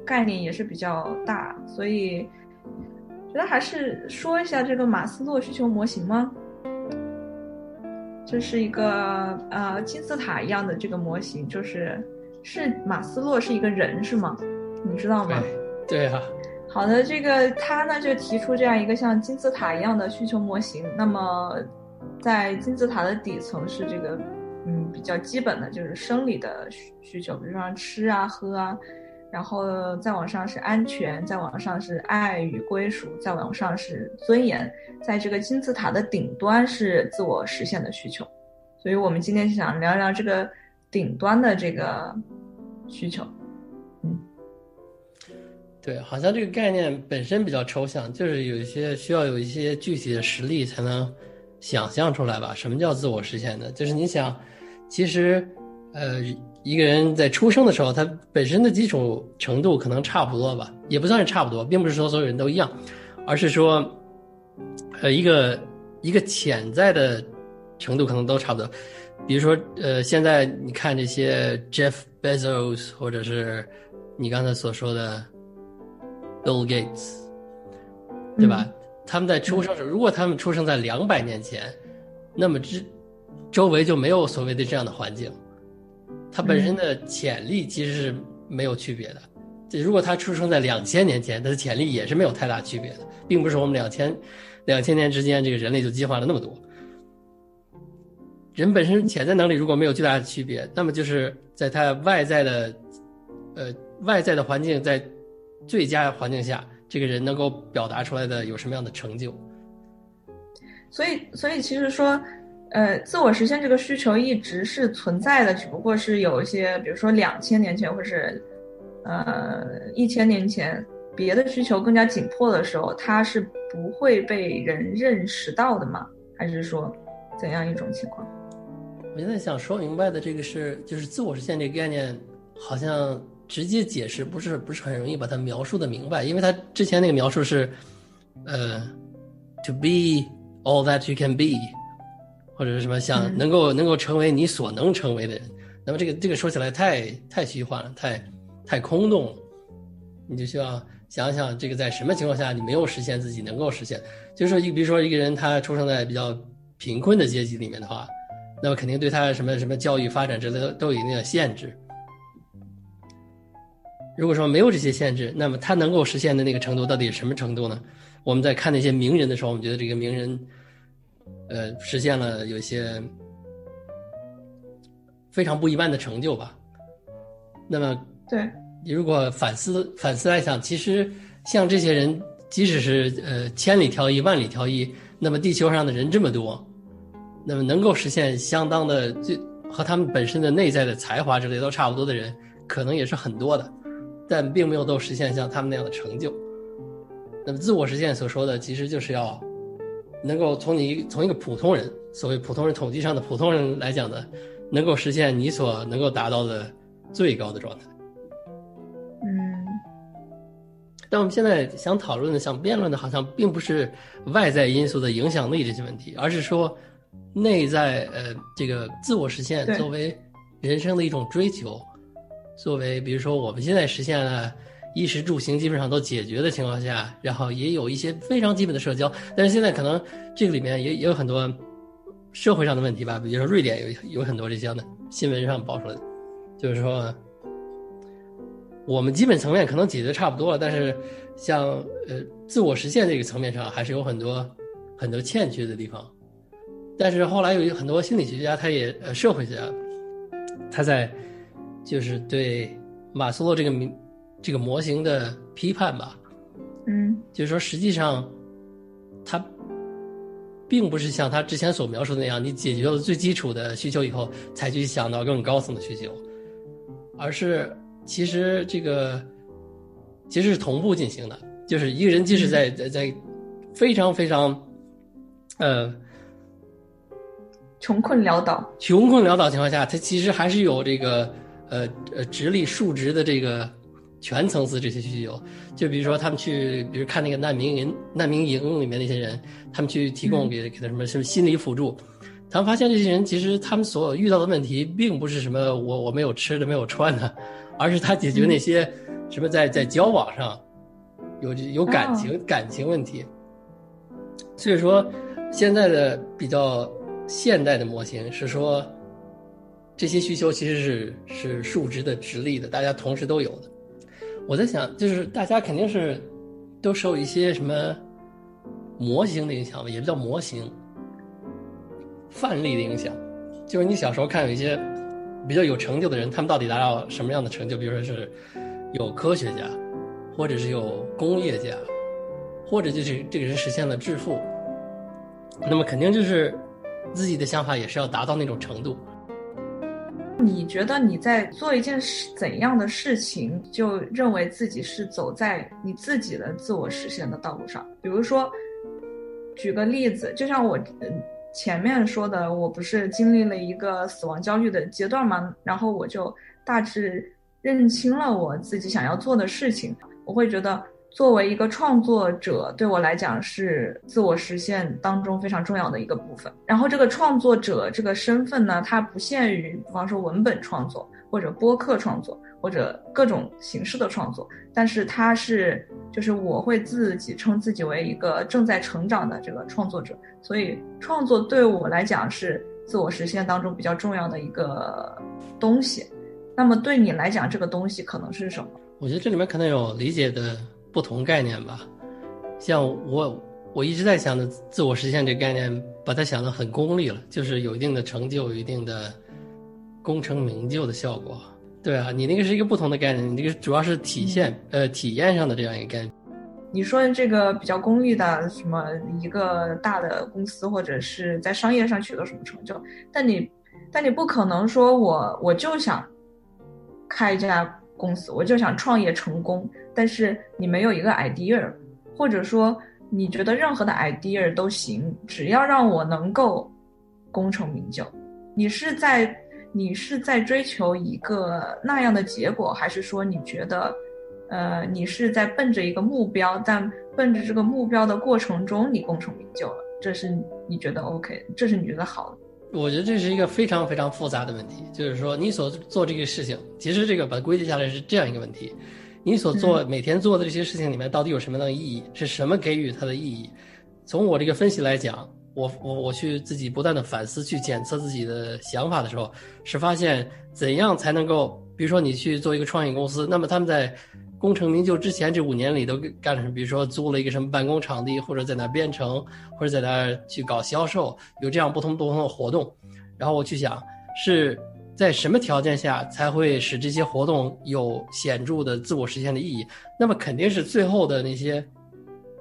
概念也是比较大，所以觉得还是说一下这个马斯洛需求模型吗？这是一个呃金字塔一样的这个模型，就是是马斯洛是一个人是吗？你知道吗？对啊。好的，这个他呢就提出这样一个像金字塔一样的需求模型。那么，在金字塔的底层是这个，嗯，比较基本的就是生理的需需求，比如说吃啊、喝啊，然后再往上是安全，再往上是爱与归属，再往上是尊严。在这个金字塔的顶端是自我实现的需求。所以我们今天想聊聊这个顶端的这个需求。嗯对，好像这个概念本身比较抽象，就是有一些需要有一些具体的实例才能想象出来吧。什么叫自我实现呢？就是你想，其实，呃，一个人在出生的时候，他本身的基础程度可能差不多吧，也不算是差不多，并不是说所有人都一样，而是说，呃，一个一个潜在的程度可能都差不多。比如说，呃，现在你看这些 Jeff Bezos，或者是你刚才所说的。Bill Gates，对吧？他们在出生时，如果他们出生在两百年前，那么之周围就没有所谓的这样的环境，他本身的潜力其实是没有区别的。这如果他出生在两千年前，他的潜力也是没有太大区别的，并不是我们两千两千年之间这个人类就进化了那么多。人本身潜在能力如果没有巨大的区别，那么就是在他外在的呃外在的环境在。最佳环境下，这个人能够表达出来的有什么样的成就？所以，所以其实说，呃，自我实现这个需求一直是存在的，只不过是有一些，比如说两千年前，或是呃一千年前，别的需求更加紧迫的时候，它是不会被人认识到的吗？还是说怎样一种情况？我现在想说明白的这个是，就是自我实现这个概念，好像。直接解释不是不是很容易把它描述的明白，因为他之前那个描述是，呃，to be all that you can be，或者是什么想能够能够成为你所能成为的人，那么这个这个说起来太太虚幻了，太太空洞了，你就需要想想这个在什么情况下你没有实现自己能够实现，就是说一比如说一个人他出生在比较贫困的阶级里面的话，那么肯定对他什么什么教育发展之类都都有一定的限制。如果说没有这些限制，那么他能够实现的那个程度到底是什么程度呢？我们在看那些名人的时候，我们觉得这个名人，呃，实现了有一些非常不一般的成就吧。那么，对你如果反思反思来想，其实像这些人，即使是呃千里挑一、万里挑一，那么地球上的人这么多，那么能够实现相当的最和他们本身的内在的才华之类都差不多的人，可能也是很多的。但并没有都实现像他们那样的成就。那么，自我实现所说的，其实就是要能够从你从一个普通人，所谓普通人统计上的普通人来讲的，能够实现你所能够达到的最高的状态。嗯。但我们现在想讨论的、想辩论的，好像并不是外在因素的影响力这些问题，而是说内在呃这个自我实现作为人生的一种追求。作为，比如说我们现在实现了衣食住行基本上都解决的情况下，然后也有一些非常基本的社交，但是现在可能这个里面也也有很多社会上的问题吧。比如说瑞典有有很多这些的新闻上爆出来的，就是说我们基本层面可能解决差不多了，但是像呃自我实现这个层面上还是有很多很多欠缺的地方。但是后来有很多心理学家，他也呃社会学家，他在。就是对马斯洛这个名这个模型的批判吧。嗯，就是说，实际上他并不是像他之前所描述的那样，你解决了最基础的需求以后，才去想到更高层的需求，而是其实这个其实是同步进行的。就是一个人即使在在在非常非常呃穷困潦倒、穷困潦倒情况下，他其实还是有这个呃呃直立竖直的这个全层次这些需求。就比如说他们去，比如看那个难民营难民营里面那些人，他们去提供给给他什么什么心理辅助，他们发现这些人其实他们所遇到的问题，并不是什么我我没有吃的没有穿的，而是他解决那些什么在在交往上。有有感情感情问题，所以说现在的比较现代的模型是说，这些需求其实是是数值的、直立的，大家同时都有的。我在想，就是大家肯定是都受一些什么模型的影响吧，也不叫模型，范例的影响。就是你小时候看有一些比较有成就的人，他们到底达到什么样的成就？比如说是有科学家。或者是有工业家，或者就是这个人实现了致富，那么肯定就是自己的想法也是要达到那种程度。你觉得你在做一件事怎样的事情，就认为自己是走在你自己的自我实现的道路上？比如说，举个例子，就像我前面说的，我不是经历了一个死亡焦虑的阶段吗？然后我就大致认清了我自己想要做的事情。我会觉得，作为一个创作者，对我来讲是自我实现当中非常重要的一个部分。然后，这个创作者这个身份呢，它不限于，比方说文本创作，或者播客创作，或者各种形式的创作。但是，它是，就是我会自己称自己为一个正在成长的这个创作者。所以，创作对我来讲是自我实现当中比较重要的一个东西。那么，对你来讲，这个东西可能是什么？我觉得这里面可能有理解的不同概念吧，像我我一直在想的自我实现这个概念，把它想的很功利了，就是有一定的成就，有一定的功成名就的效果。对啊，你那个是一个不同的概念，你这个主要是体现呃体验上的这样一个概念。你说这个比较功利的什么一个大的公司或者是在商业上取得什么成就，但你但你不可能说我我就想开一家。公司，我就想创业成功，但是你没有一个 idea，或者说你觉得任何的 idea 都行，只要让我能够功成名就。你是在你是在追求一个那样的结果，还是说你觉得，呃，你是在奔着一个目标，但奔着这个目标的过程中你功成名就了？这是你觉得 OK，这是你觉得好的。我觉得这是一个非常非常复杂的问题，就是说你所做这个事情，其实这个把它归结下来是这样一个问题：你所做每天做的这些事情里面到底有什么样的意义？是什么给予它的意义？从我这个分析来讲，我我我去自己不断的反思、去检测自己的想法的时候，是发现怎样才能够，比如说你去做一个创业公司，那么他们在。功成名就之前这五年里都干了什么？比如说租了一个什么办公场地，或者在那编程，或者在那去搞销售，有这样不同不同的活动。然后我去想，是在什么条件下才会使这些活动有显著的自我实现的意义？那么肯定是最后的那些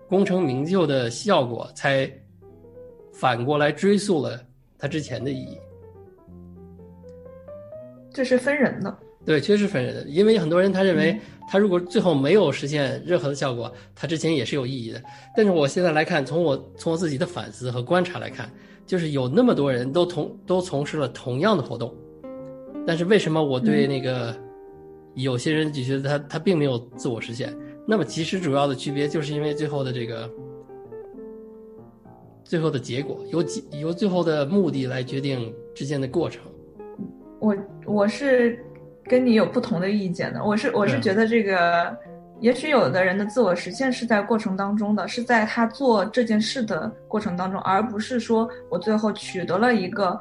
功成名就的效果，才反过来追溯了它之前的意义。这是分人的。对，确实分人的，因为很多人他认为。他如果最后没有实现任何的效果，他之前也是有意义的。但是我现在来看，从我从我自己的反思和观察来看，就是有那么多人都同都从事了同样的活动，但是为什么我对那个有些人就觉得他他并没有自我实现？那么其实主要的区别就是因为最后的这个最后的结果由由最后的目的来决定之间的过程。我我是。跟你有不同的意见的，我是我是觉得这个，也许有的人的自我实现是在过程当中的，是在他做这件事的过程当中，而不是说我最后取得了一个，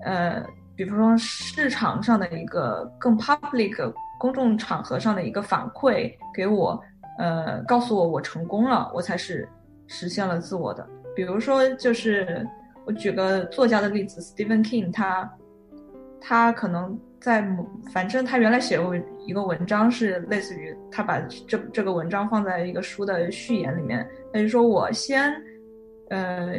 呃，比如说市场上的一个更 public 公众场合上的一个反馈给我，呃，告诉我我成功了，我才是实现了自我的。比如说，就是我举个作家的例子，Stephen King，他他可能。在某，反正他原来写过一个文章，是类似于他把这这个文章放在一个书的序言里面，他就说我先，呃，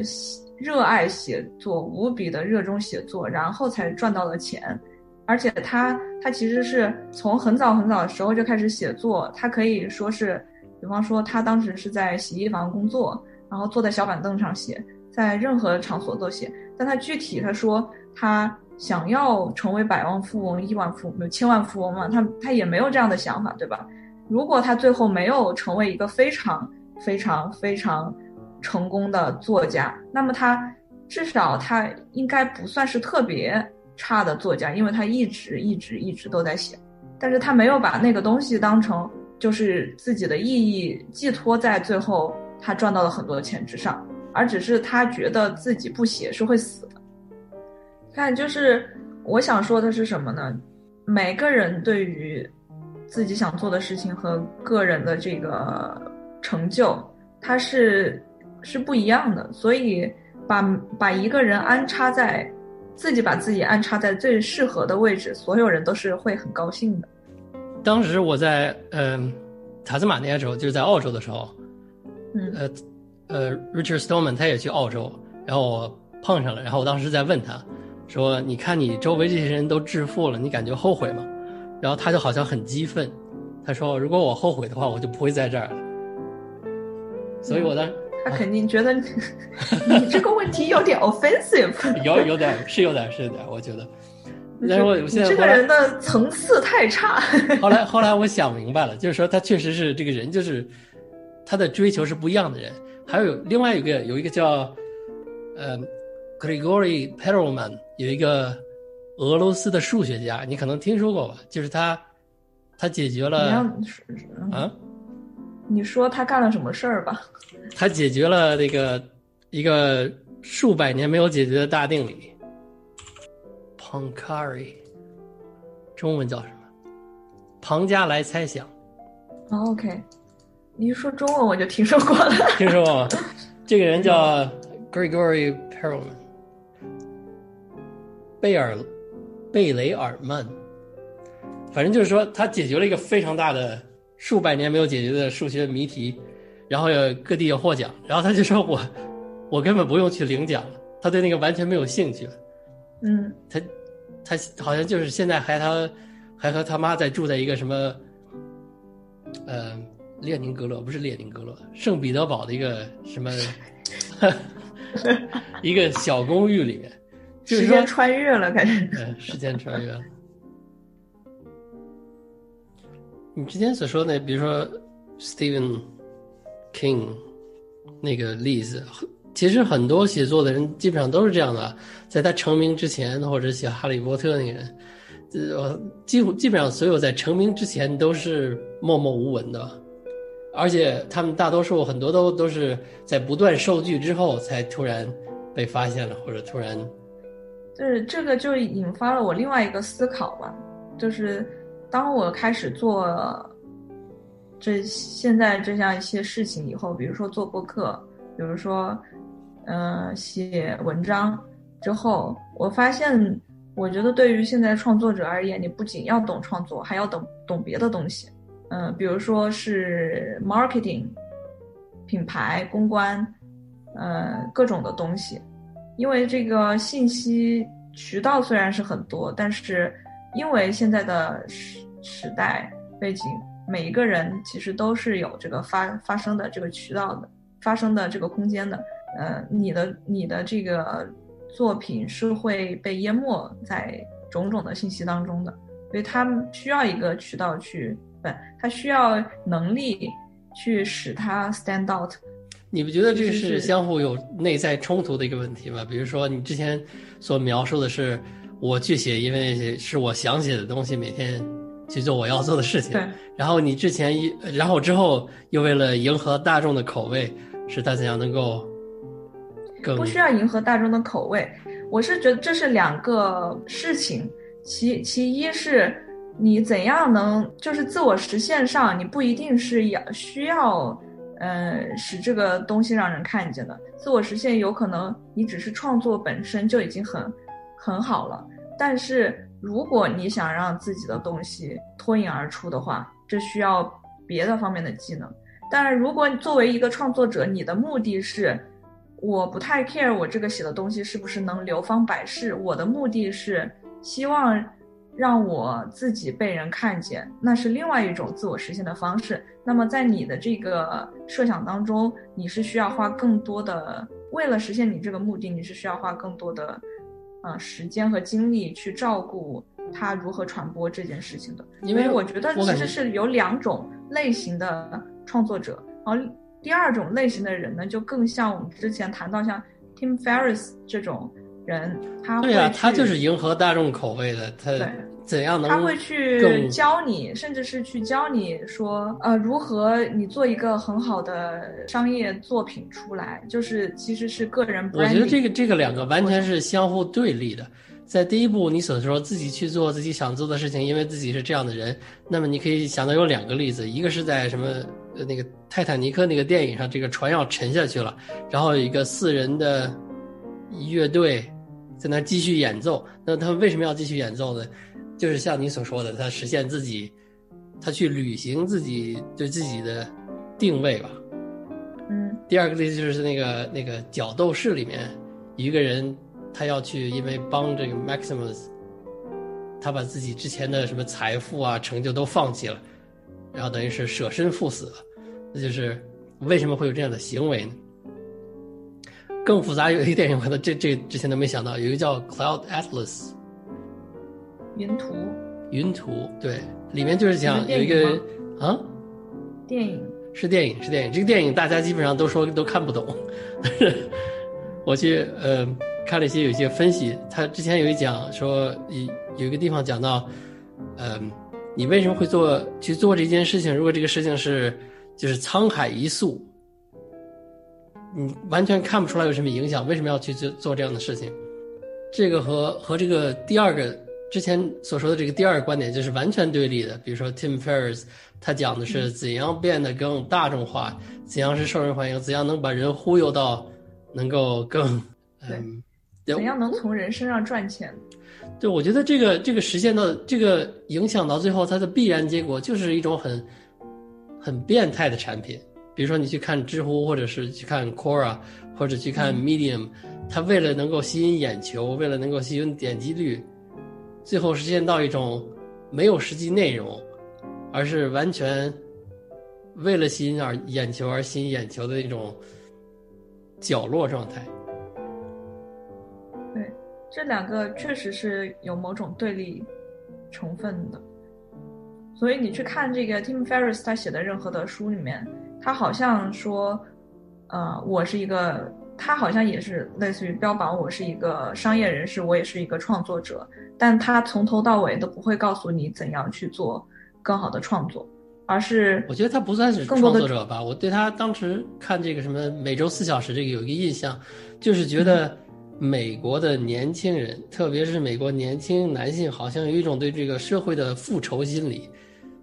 热爱写作，无比的热衷写作，然后才赚到了钱。而且他他其实是从很早很早的时候就开始写作，他可以说是，比方说他当时是在洗衣房工作，然后坐在小板凳上写，在任何场所都写。但他具体他说他想要成为百万富翁、亿万富翁、千万富翁嘛，他他也没有这样的想法，对吧？如果他最后没有成为一个非常非常非常成功的作家，那么他至少他应该不算是特别。差的作家，因为他一直一直一直都在写，但是他没有把那个东西当成就是自己的意义寄托在最后他赚到了很多的钱之上，而只是他觉得自己不写是会死的。看，就是我想说的是什么呢？每个人对于自己想做的事情和个人的这个成就，他是是不一样的，所以把把一个人安插在。自己把自己安插在最适合的位置，所有人都是会很高兴的。当时我在嗯塔斯马尼亚州，就是在澳洲的时候，嗯呃呃，Richard Stoneman 他也去澳洲，然后我碰上了，然后我当时在问他，说：“你看你周围这些人都致富了，你感觉后悔吗？”然后他就好像很激愤，他说：“如果我后悔的话，我就不会在这儿了。”所以我当。他肯定觉得你 你这个问题有点 offensive，有有点是有点是有点，我觉得。但是我现在这个人的层次太差。后来后来我想明白了，就是说他确实是这个人，就是他的追求是不一样的人。还有另外一个有一个叫呃 Grigory Perelman，有一个俄罗斯的数学家，你可能听说过吧？就是他他解决了啊。你说他干了什么事儿吧？他解决了那个一个数百年没有解决的大定理，Poncari，中文叫什么？庞加莱猜想。OK，你一说中文我就听说过了。听说过吗？这个人叫 Gregory Perelman，贝尔贝雷尔曼。反正就是说，他解决了一个非常大的。数百年没有解决的数学谜题，然后有各地有获奖，然后他就说我，我根本不用去领奖了，他对那个完全没有兴趣了。嗯，他，他好像就是现在还他，还和他妈在住在一个什么，呃，列宁格勒不是列宁格勒，圣彼得堡的一个什么，一个小公寓里面，时间穿越了，感觉，嗯，时间穿越了。你之前所说的，比如说 Stephen King 那个例子，其实很多写作的人基本上都是这样的，在他成名之前，或者写《哈利波特》那个人，呃，几乎基本上所有在成名之前都是默默无闻的，而且他们大多数很多都都是在不断受拒之后，才突然被发现了，或者突然，就是这个就引发了我另外一个思考吧，就是。当我开始做这现在这样一些事情以后，比如说做播客，比如说，嗯，写文章之后，我发现，我觉得对于现在创作者而言，你不仅要懂创作，还要懂懂别的东西，嗯，比如说是 marketing、品牌、公关，呃，各种的东西，因为这个信息渠道虽然是很多，但是。因为现在的时时代背景，每一个人其实都是有这个发发生的这个渠道的，发生的这个空间的。呃，你的你的这个作品是会被淹没在种种的信息当中的，所以他需要一个渠道去，不，他需要能力去使他 stand out。你不觉得这是相互有内在冲突的一个问题吗？比如说你之前所描述的是。我去写，因为是我想写的东西，每天去做我要做的事情。对。然后你之前一，然后之后又为了迎合大众的口味，是他怎样能够更不需要迎合大众的口味？我是觉得这是两个事情。其其一是你怎样能就是自我实现上，你不一定是要需要，呃，使这个东西让人看见的。自我实现有可能你只是创作本身就已经很。很好了，但是如果你想让自己的东西脱颖而出的话，这需要别的方面的技能。但是如果作为一个创作者，你的目的是，我不太 care 我这个写的东西是不是能流芳百世，我的目的是希望让我自己被人看见，那是另外一种自我实现的方式。那么在你的这个设想当中，你是需要花更多的，为了实现你这个目的，你是需要花更多的，呃，时间和精力去照顾他如何传播这件事情的。因为我觉得其实是有两种类型的。创作者，然后第二种类型的人呢，就更像我们之前谈到像 Tim Ferriss 这种人，他对啊，他就是迎合大众口味的，他怎样能他会去教你，甚至是去教你说，呃，如何你做一个很好的商业作品出来，就是其实是个人。我觉得这个这个两个完全是相互对立的。在第一步，你所说自己去做自己想做的事情，因为自己是这样的人，那么你可以想到有两个例子，一个是在什么呃那个泰坦尼克那个电影上，这个船要沉下去了，然后有一个四人的乐队在那继续演奏，那他为什么要继续演奏呢？就是像你所说的，他实现自己，他去履行自己对自己的定位吧。嗯。第二个例子就是那个那个角斗士里面一个人。他要去，因为帮这个 Maximus，他把自己之前的什么财富啊、成就都放弃了，然后等于是舍身赴死了。那就是为什么会有这样的行为呢？更复杂有一个电影，可能这这之前都没想到，有一个叫 Cloud Atlas，云图。云图，对，里面就是讲有一个啊，电影是电影是电影，这个电影大家基本上都说都看不懂，我去呃。看了一些有一些分析，他之前有一讲说，有有一个地方讲到，嗯，你为什么会做去做这件事情？如果这个事情是就是沧海一粟，你完全看不出来有什么影响，为什么要去做做这样的事情？这个和和这个第二个之前所说的这个第二个观点就是完全对立的。比如说 Tim Ferriss，他讲的是怎样变得更大众化，怎样是受人欢迎，怎样能把人忽悠到能够更嗯。怎样能从人身上赚钱？对，我觉得这个这个实现到这个影响到最后，它的必然结果就是一种很很变态的产品。比如说，你去看知乎，或者是去看 Quora，或者去看 Medium，它为了能够吸引眼球，为了能够吸引点击率，最后实现到一种没有实际内容，而是完全为了吸引而眼球而吸引眼球的一种角落状态。对这两个确实是有某种对立成分的，所以你去看这个 Tim Ferriss 他写的任何的书里面，他好像说，呃，我是一个，他好像也是类似于标榜我是一个商业人士，我也是一个创作者，但他从头到尾都不会告诉你怎样去做更好的创作，而是我觉得他不算是创作者吧，我对他当时看这个什么每周四小时这个有一个印象，就是觉得。美国的年轻人，特别是美国年轻男性，好像有一种对这个社会的复仇心理，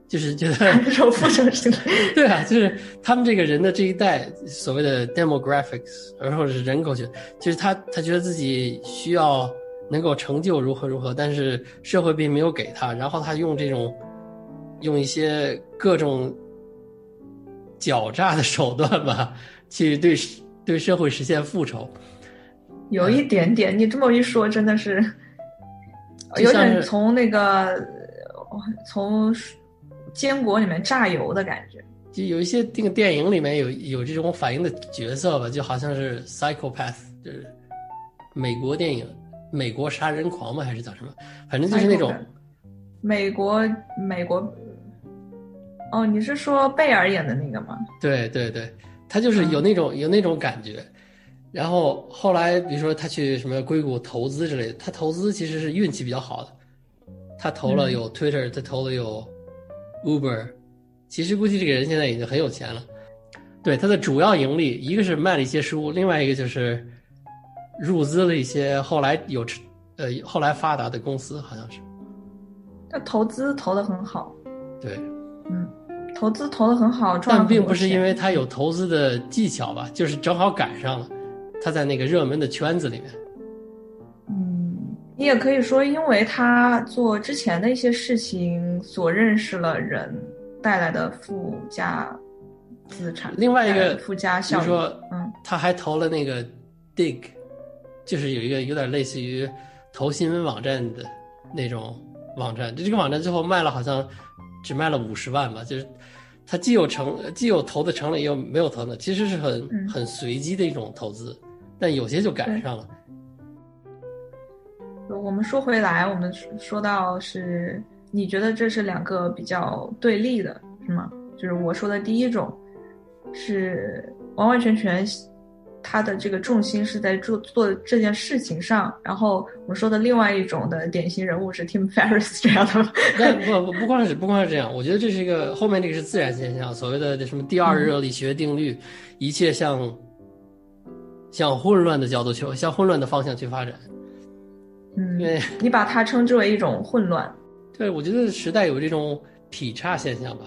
就是觉得有复仇心理。对啊，就是他们这个人的这一代所谓的 demographics，或者是人口学，就是他他觉得自己需要能够成就如何如何，但是社会并没有给他，然后他用这种用一些各种狡诈的手段吧，去对对社会实现复仇。有一点点，你这么一说，真的是有点从那个从坚果里面榨油的感觉。就有一些这个电影里面有有这种反应的角色吧，就好像是 psychopath，就是美国电影《美国杀人狂》吗？还是叫什么？反正就是那种美国美国。哦，你是说贝尔演的那个吗？对对对，他就是有那种有那种感觉。然后后来，比如说他去什么硅谷投资之类的，他投资其实是运气比较好的，他投了有 Twitter，他投了有 Uber，其实估计这个人现在已经很有钱了。对他的主要盈利，一个是卖了一些书，另外一个就是入资了一些后来有呃后来发达的公司，好像是。他投资投的很好。对。嗯，投资投的很好，但并不是因为他有投资的技巧吧，就是正好赶上了。他在那个热门的圈子里面，嗯，你也可以说，因为他做之前的一些事情所认识了人带来的附加资产。另外一个附加效益，比如说，嗯，他还投了那个 Dig，就是有一个有点类似于投新闻网站的那种网站。这个网站最后卖了，好像只卖了五十万吧。就是他既有成，既有投的成了，也有没有投的，其实是很很随机的一种投资，但有些就赶上了。我们说回来，我们说到是，你觉得这是两个比较对立的，是吗？就是我说的第一种，是完完全全他的这个重心是在做做这件事情上，然后我们说的另外一种的典型人物是 Tim Ferriss 这样的。但不不不光是不光是这样，我觉得这是一个后面这个是自然现象，所谓的什么第二热力学定律，一切向向混乱的角度去向混乱的方向去发展。嗯，对，你把它称之为一种混乱。对，我觉得时代有这种劈叉现象吧？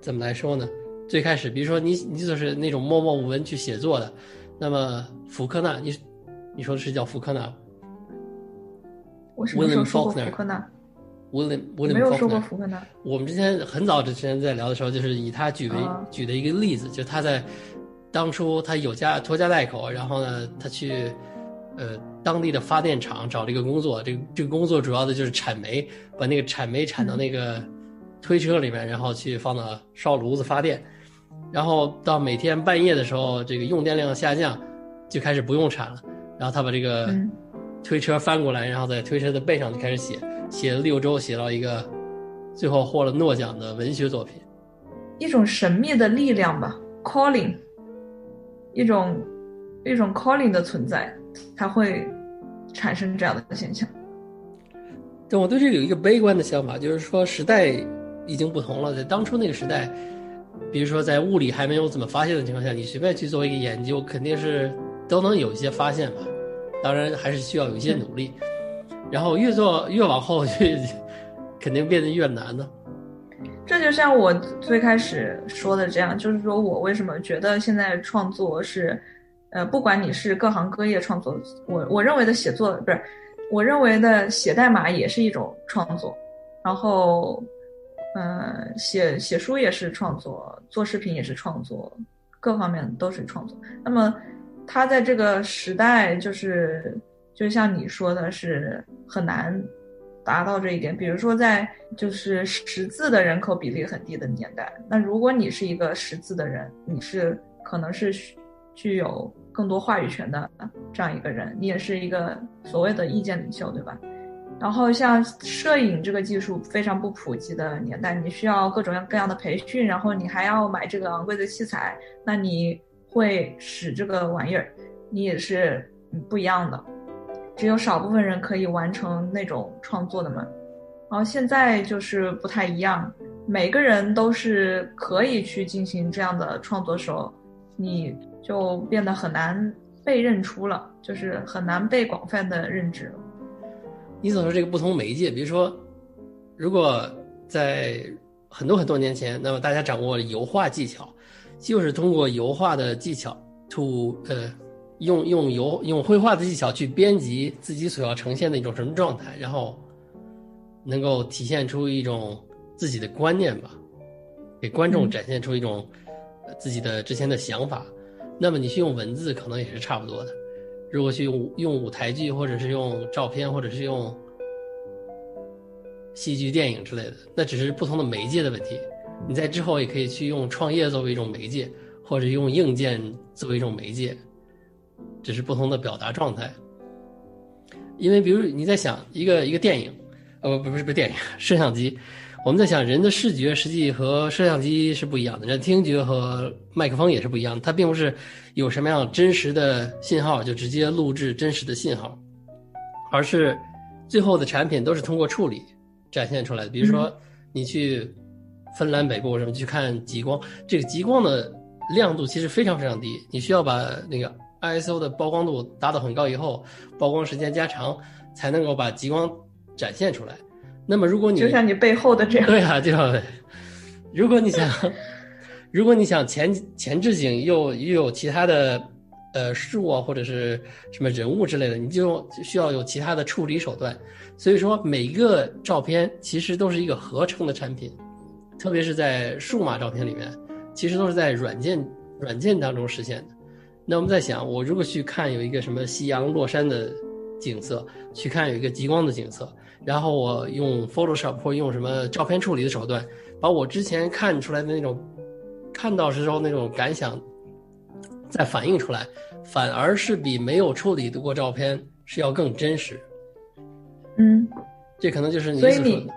怎么来说呢？最开始，比如说你，你就是那种默默无闻去写作的，那么福克纳，你你说的是叫福克纳？我什么时候说过福克纳？William William 没有说过福克纳。我们之前很早之前在聊的时候，就是以他举为举的一个例子，就他在当初他有家拖家带口，然后呢，他去。呃，当地的发电厂找了一个工作，这个这个工作主要的就是产煤，把那个产煤产到那个推车里面，然后去放到烧炉子发电，然后到每天半夜的时候，这个用电量下降，就开始不用产了。然后他把这个推车翻过来，然后在推车的背上就开始写，写了六周，写到一个最后获了诺奖的文学作品。一种神秘的力量吧，calling，一种一种 calling 的存在。才会产生这样的现象。但我对这个有一个悲观的想法，就是说时代已经不同了。在当初那个时代，比如说在物理还没有怎么发现的情况下，你随便去做一个研究，肯定是都能有一些发现吧。当然还是需要有一些努力。然后越做越往后，去 肯定变得越难呢。这就像我最开始说的这样，就是说我为什么觉得现在创作是。呃，不管你是各行各业创作，我我认为的写作不是，我认为的写代码也是一种创作，然后，嗯，写写书也是创作，做视频也是创作，各方面都是创作。那么，他在这个时代，就是就像你说的，是很难达到这一点。比如说，在就是识字的人口比例很低的年代，那如果你是一个识字的人，你是可能是。具有更多话语权的这样一个人，你也是一个所谓的意见领袖，对吧？然后像摄影这个技术非常不普及的年代，你需要各种各样的培训，然后你还要买这个昂贵的器材，那你会使这个玩意儿，你也是不一样的。只有少部分人可以完成那种创作的嘛。然后现在就是不太一样，每个人都是可以去进行这样的创作时候，你。就变得很难被认出了，就是很难被广泛的认知了。你所说这个不同媒介，比如说，如果在很多很多年前，那么大家掌握油画技巧，就是通过油画的技巧，to 呃，用用油用绘画的技巧去编辑自己所要呈现的一种什么状态，然后能够体现出一种自己的观念吧，给观众展现出一种自己的之前的想法。那么你去用文字可能也是差不多的，如果去用用舞台剧，或者是用照片，或者是用戏剧、电影之类的，那只是不同的媒介的问题。你在之后也可以去用创业作为一种媒介，或者用硬件作为一种媒介，只是不同的表达状态。因为比如你在想一个一个电影，呃不不是不是电影，摄像机。我们在想，人的视觉实际和摄像机是不一样的，人听觉和麦克风也是不一样的。它并不是有什么样真实的信号就直接录制真实的信号，而是最后的产品都是通过处理展现出来的。比如说，你去芬兰北部什么去看极光，这个极光的亮度其实非常非常低，你需要把那个 ISO 的曝光度达到很高以后，曝光时间加长，才能够把极光展现出来。那么，如果你就像你背后的这样，对啊，就像，如果你想，如果你想前前置景又又有其他的呃树啊或者是什么人物之类的，你就需要有其他的处理手段。所以说每一个照片其实都是一个合成的产品，特别是在数码照片里面，其实都是在软件软件当中实现的。那我们在想，我如果去看有一个什么夕阳落山的景色，去看有一个极光的景色，然后我用 Photoshop 或用什么照片处理的手段，把我之前看出来的那种看到时候那种感想再反映出来，反而是比没有处理的过照片是要更真实。嗯，这可能就是你所以你，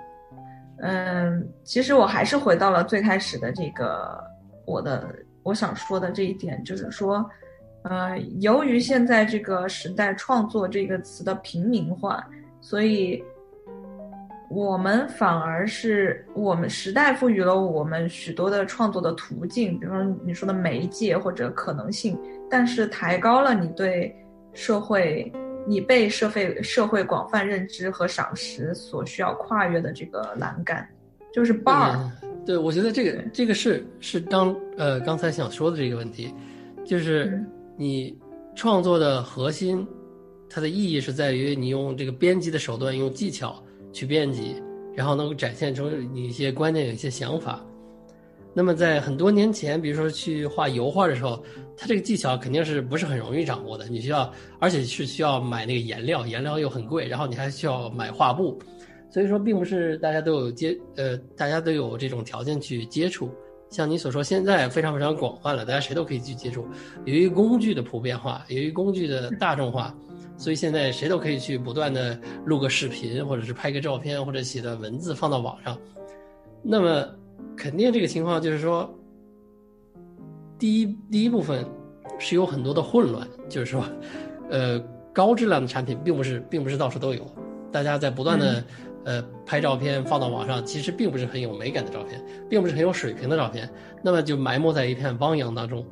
嗯，其实我还是回到了最开始的这个我的我想说的这一点，就是说。呃，由于现在这个时代“创作”这个词的平民化，所以我们反而是我们时代赋予了我们许多的创作的途径，比方说你说的媒介或者可能性，但是抬高了你对社会、你被社会社会广泛认知和赏识所需要跨越的这个栏杆，就是 bar。对，我觉得这个这个是是刚呃刚才想说的这个问题，就是。你创作的核心，它的意义是在于你用这个编辑的手段，用技巧去编辑，然后能够展现出你一些观念、有一些想法。那么在很多年前，比如说去画油画的时候，它这个技巧肯定是不是很容易掌握的。你需要，而且是需要买那个颜料，颜料又很贵，然后你还需要买画布，所以说并不是大家都有接呃，大家都有这种条件去接触。像你所说，现在非常非常广泛了，大家谁都可以去接触。由于工具的普遍化，由于工具的大众化，所以现在谁都可以去不断的录个视频，或者是拍个照片，或者写的文字放到网上。那么，肯定这个情况就是说，第一第一部分是有很多的混乱，就是说，呃，高质量的产品并不是并不是到处都有，大家在不断的。呃，拍照片放到网上，其实并不是很有美感的照片，并不是很有水平的照片，那么就埋没在一片汪洋当中。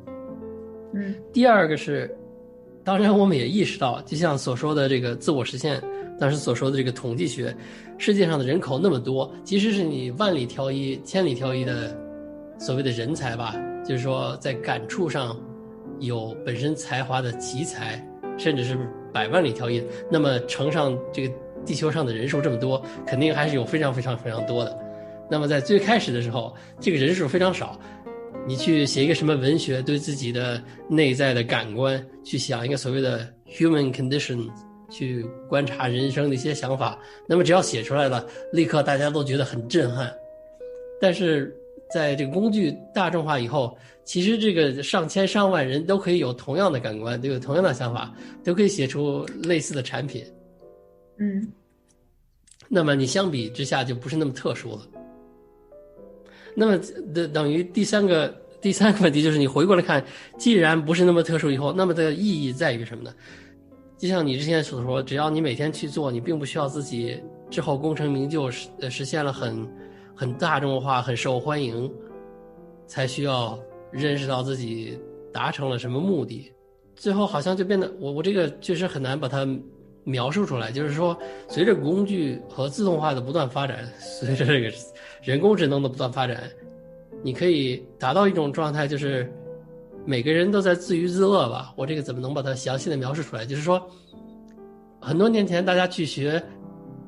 嗯，第二个是，当然我们也意识到，就像所说的这个自我实现，当时所说的这个统计学，世界上的人口那么多，即使是你万里挑一、千里挑一的所谓的人才吧，就是说在感触上有本身才华的奇才，甚至是百万里挑一，那么乘上这个。地球上的人数这么多，肯定还是有非常非常非常多的。那么在最开始的时候，这个人数非常少，你去写一个什么文学，对自己的内在的感官去想一个所谓的 human condition，去观察人生的一些想法，那么只要写出来了，立刻大家都觉得很震撼。但是在这个工具大众化以后，其实这个上千上万人都可以有同样的感官，都有同样的想法，都可以写出类似的产品。嗯，那么你相比之下就不是那么特殊了。那么等等于第三个第三个问题就是你回过来看，既然不是那么特殊以后，那么的意义在于什么呢？就像你之前所说，只要你每天去做，你并不需要自己之后功成名就，实实现了很很大众化、很受欢迎，才需要认识到自己达成了什么目的。最后好像就变得我我这个确实很难把它。描述出来，就是说，随着工具和自动化的不断发展，随着这个人工智能的不断发展，你可以达到一种状态，就是每个人都在自娱自乐吧。我这个怎么能把它详细的描述出来？就是说，很多年前大家去学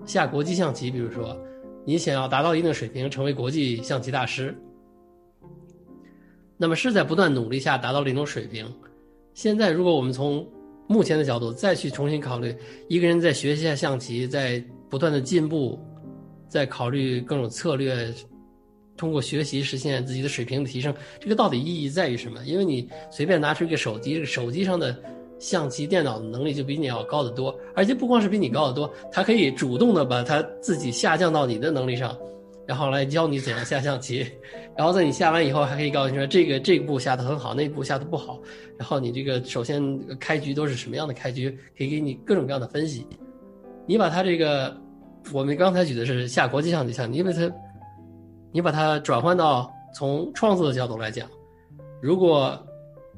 下国际象棋，比如说，你想要达到一定水平，成为国际象棋大师，那么是在不断努力下达到了一种水平。现在，如果我们从目前的角度再去重新考虑，一个人在学习下象棋，在不断的进步，在考虑各种策略，通过学习实现自己的水平的提升，这个到底意义在于什么？因为你随便拿出一个手机，手机上的象棋电脑的能力就比你要高得多，而且不光是比你高得多，它可以主动的把它自己下降到你的能力上。然后来教你怎样下象棋，然后在你下完以后，还可以告诉你说这个这个步下的很好，那步下的不好。然后你这个首先开局都是什么样的开局，可以给你各种各样的分析。你把它这个，我们刚才举的是下国际象棋，象，你把它，你把它转换到从创作的角度来讲，如果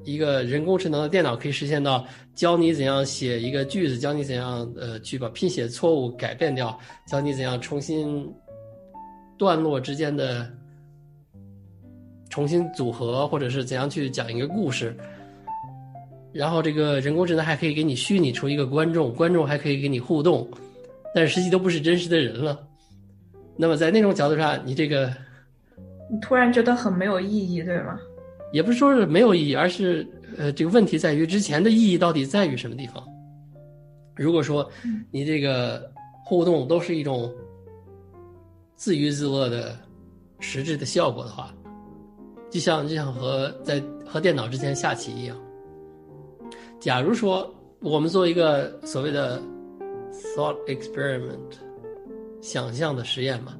一个人工智能的电脑可以实现到教你怎样写一个句子，教你怎样呃去把拼写错误改变掉，教你怎样重新。段落之间的重新组合，或者是怎样去讲一个故事，然后这个人工智能还可以给你虚拟出一个观众，观众还可以给你互动，但是实际都不是真实的人了。那么在那种角度上，你这个，你突然觉得很没有意义，对吗？也不是说是没有意义，而是呃，这个问题在于之前的意义到底在于什么地方？如果说你这个互动都是一种自娱自乐的实质的效果的话，就像就像和在和电脑之前下棋一样。假如说我们做一个所谓的 thought experiment，想象的实验嘛，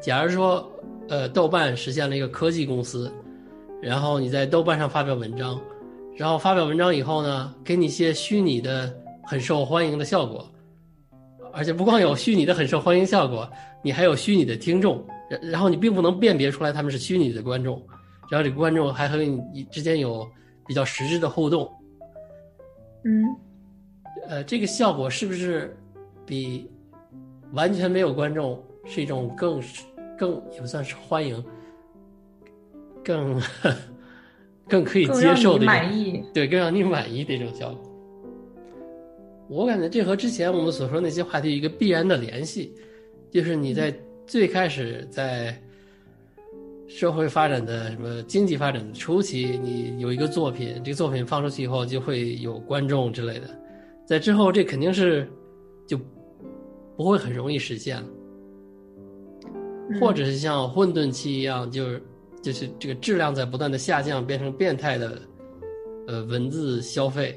假如说呃豆瓣实现了一个科技公司。然后你在豆瓣上发表文章，然后发表文章以后呢，给你一些虚拟的很受欢迎的效果，而且不光有虚拟的很受欢迎效果，你还有虚拟的听众，然然后你并不能辨别出来他们是虚拟的观众，然后这个观众还和你之间有比较实质的互动，嗯，呃，这个效果是不是比完全没有观众是一种更更也不算是欢迎？更更可以接受的，满意对，更让你满意的一种效果。我感觉这和之前我们所说那些话题一个必然的联系，就是你在最开始在社会发展的什么经济发展的初期，你有一个作品，这个作品放出去以后就会有观众之类的，在之后这肯定是就不会很容易实现了，或者是像混沌期一样，就是。就是这个质量在不断的下降，变成变态的，呃，文字消费，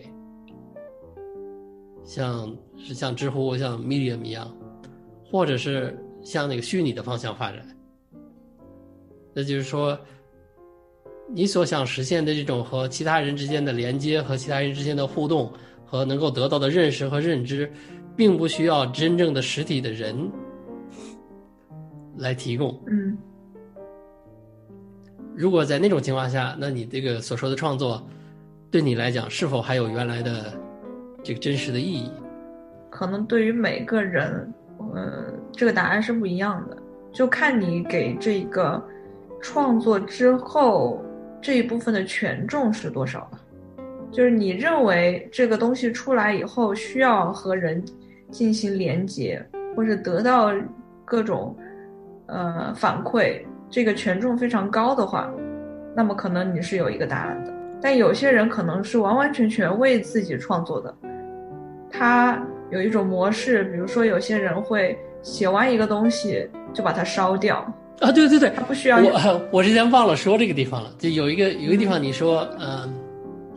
像是像知乎、像 Medium 一样，或者是向那个虚拟的方向发展。那就是说，你所想实现的这种和其他人之间的连接、和其他人之间的互动和能够得到的认识和认知，并不需要真正的实体的人来提供。嗯。如果在那种情况下，那你这个所说的创作，对你来讲是否还有原来的这个真实的意义？可能对于每个人，呃，这个答案是不一样的，就看你给这个创作之后这一部分的权重是多少吧。就是你认为这个东西出来以后需要和人进行连接，或者得到各种呃反馈。这个权重非常高的话，那么可能你是有一个答案的。但有些人可能是完完全全为自己创作的，他有一种模式，比如说有些人会写完一个东西就把它烧掉啊，对对对，他不需要。我我之前忘了说这个地方了，就有一个有一个地方你说，嗯，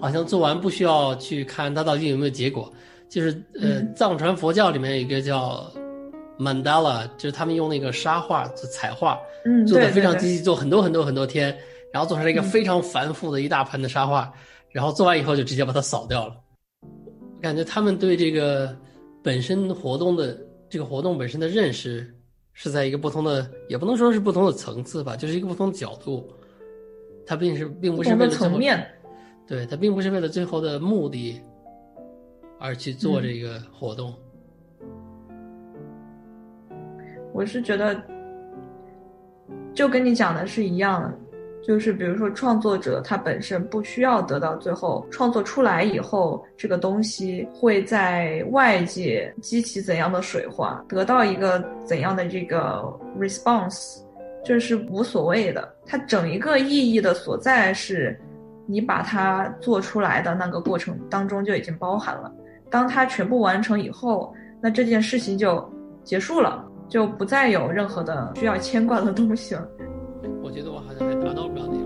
好像做完不需要去看它到底有没有结果，就是呃，藏传佛教里面有一个叫。Mandala 就是他们用那个沙画做彩画，嗯，做的非常精细，做很多很多很多天，然后做出来一个非常繁复的一大盘的沙画，然后做完以后就直接把它扫掉了。感觉他们对这个本身活动的这个活动本身的认识是在一个不同的，也不能说是不同的层次吧，就是一个不同的角度。它并是并不是为了层面，对，他并不是为了最后的目的而去做这个活动。我是觉得，就跟你讲的是一样的，就是比如说创作者他本身不需要得到最后创作出来以后这个东西会在外界激起怎样的水花，得到一个怎样的这个 response，这是无所谓的。它整一个意义的所在是，你把它做出来的那个过程当中就已经包含了。当它全部完成以后，那这件事情就结束了。就不再有任何的需要牵挂的东西了。我觉得我好像还达到不了那。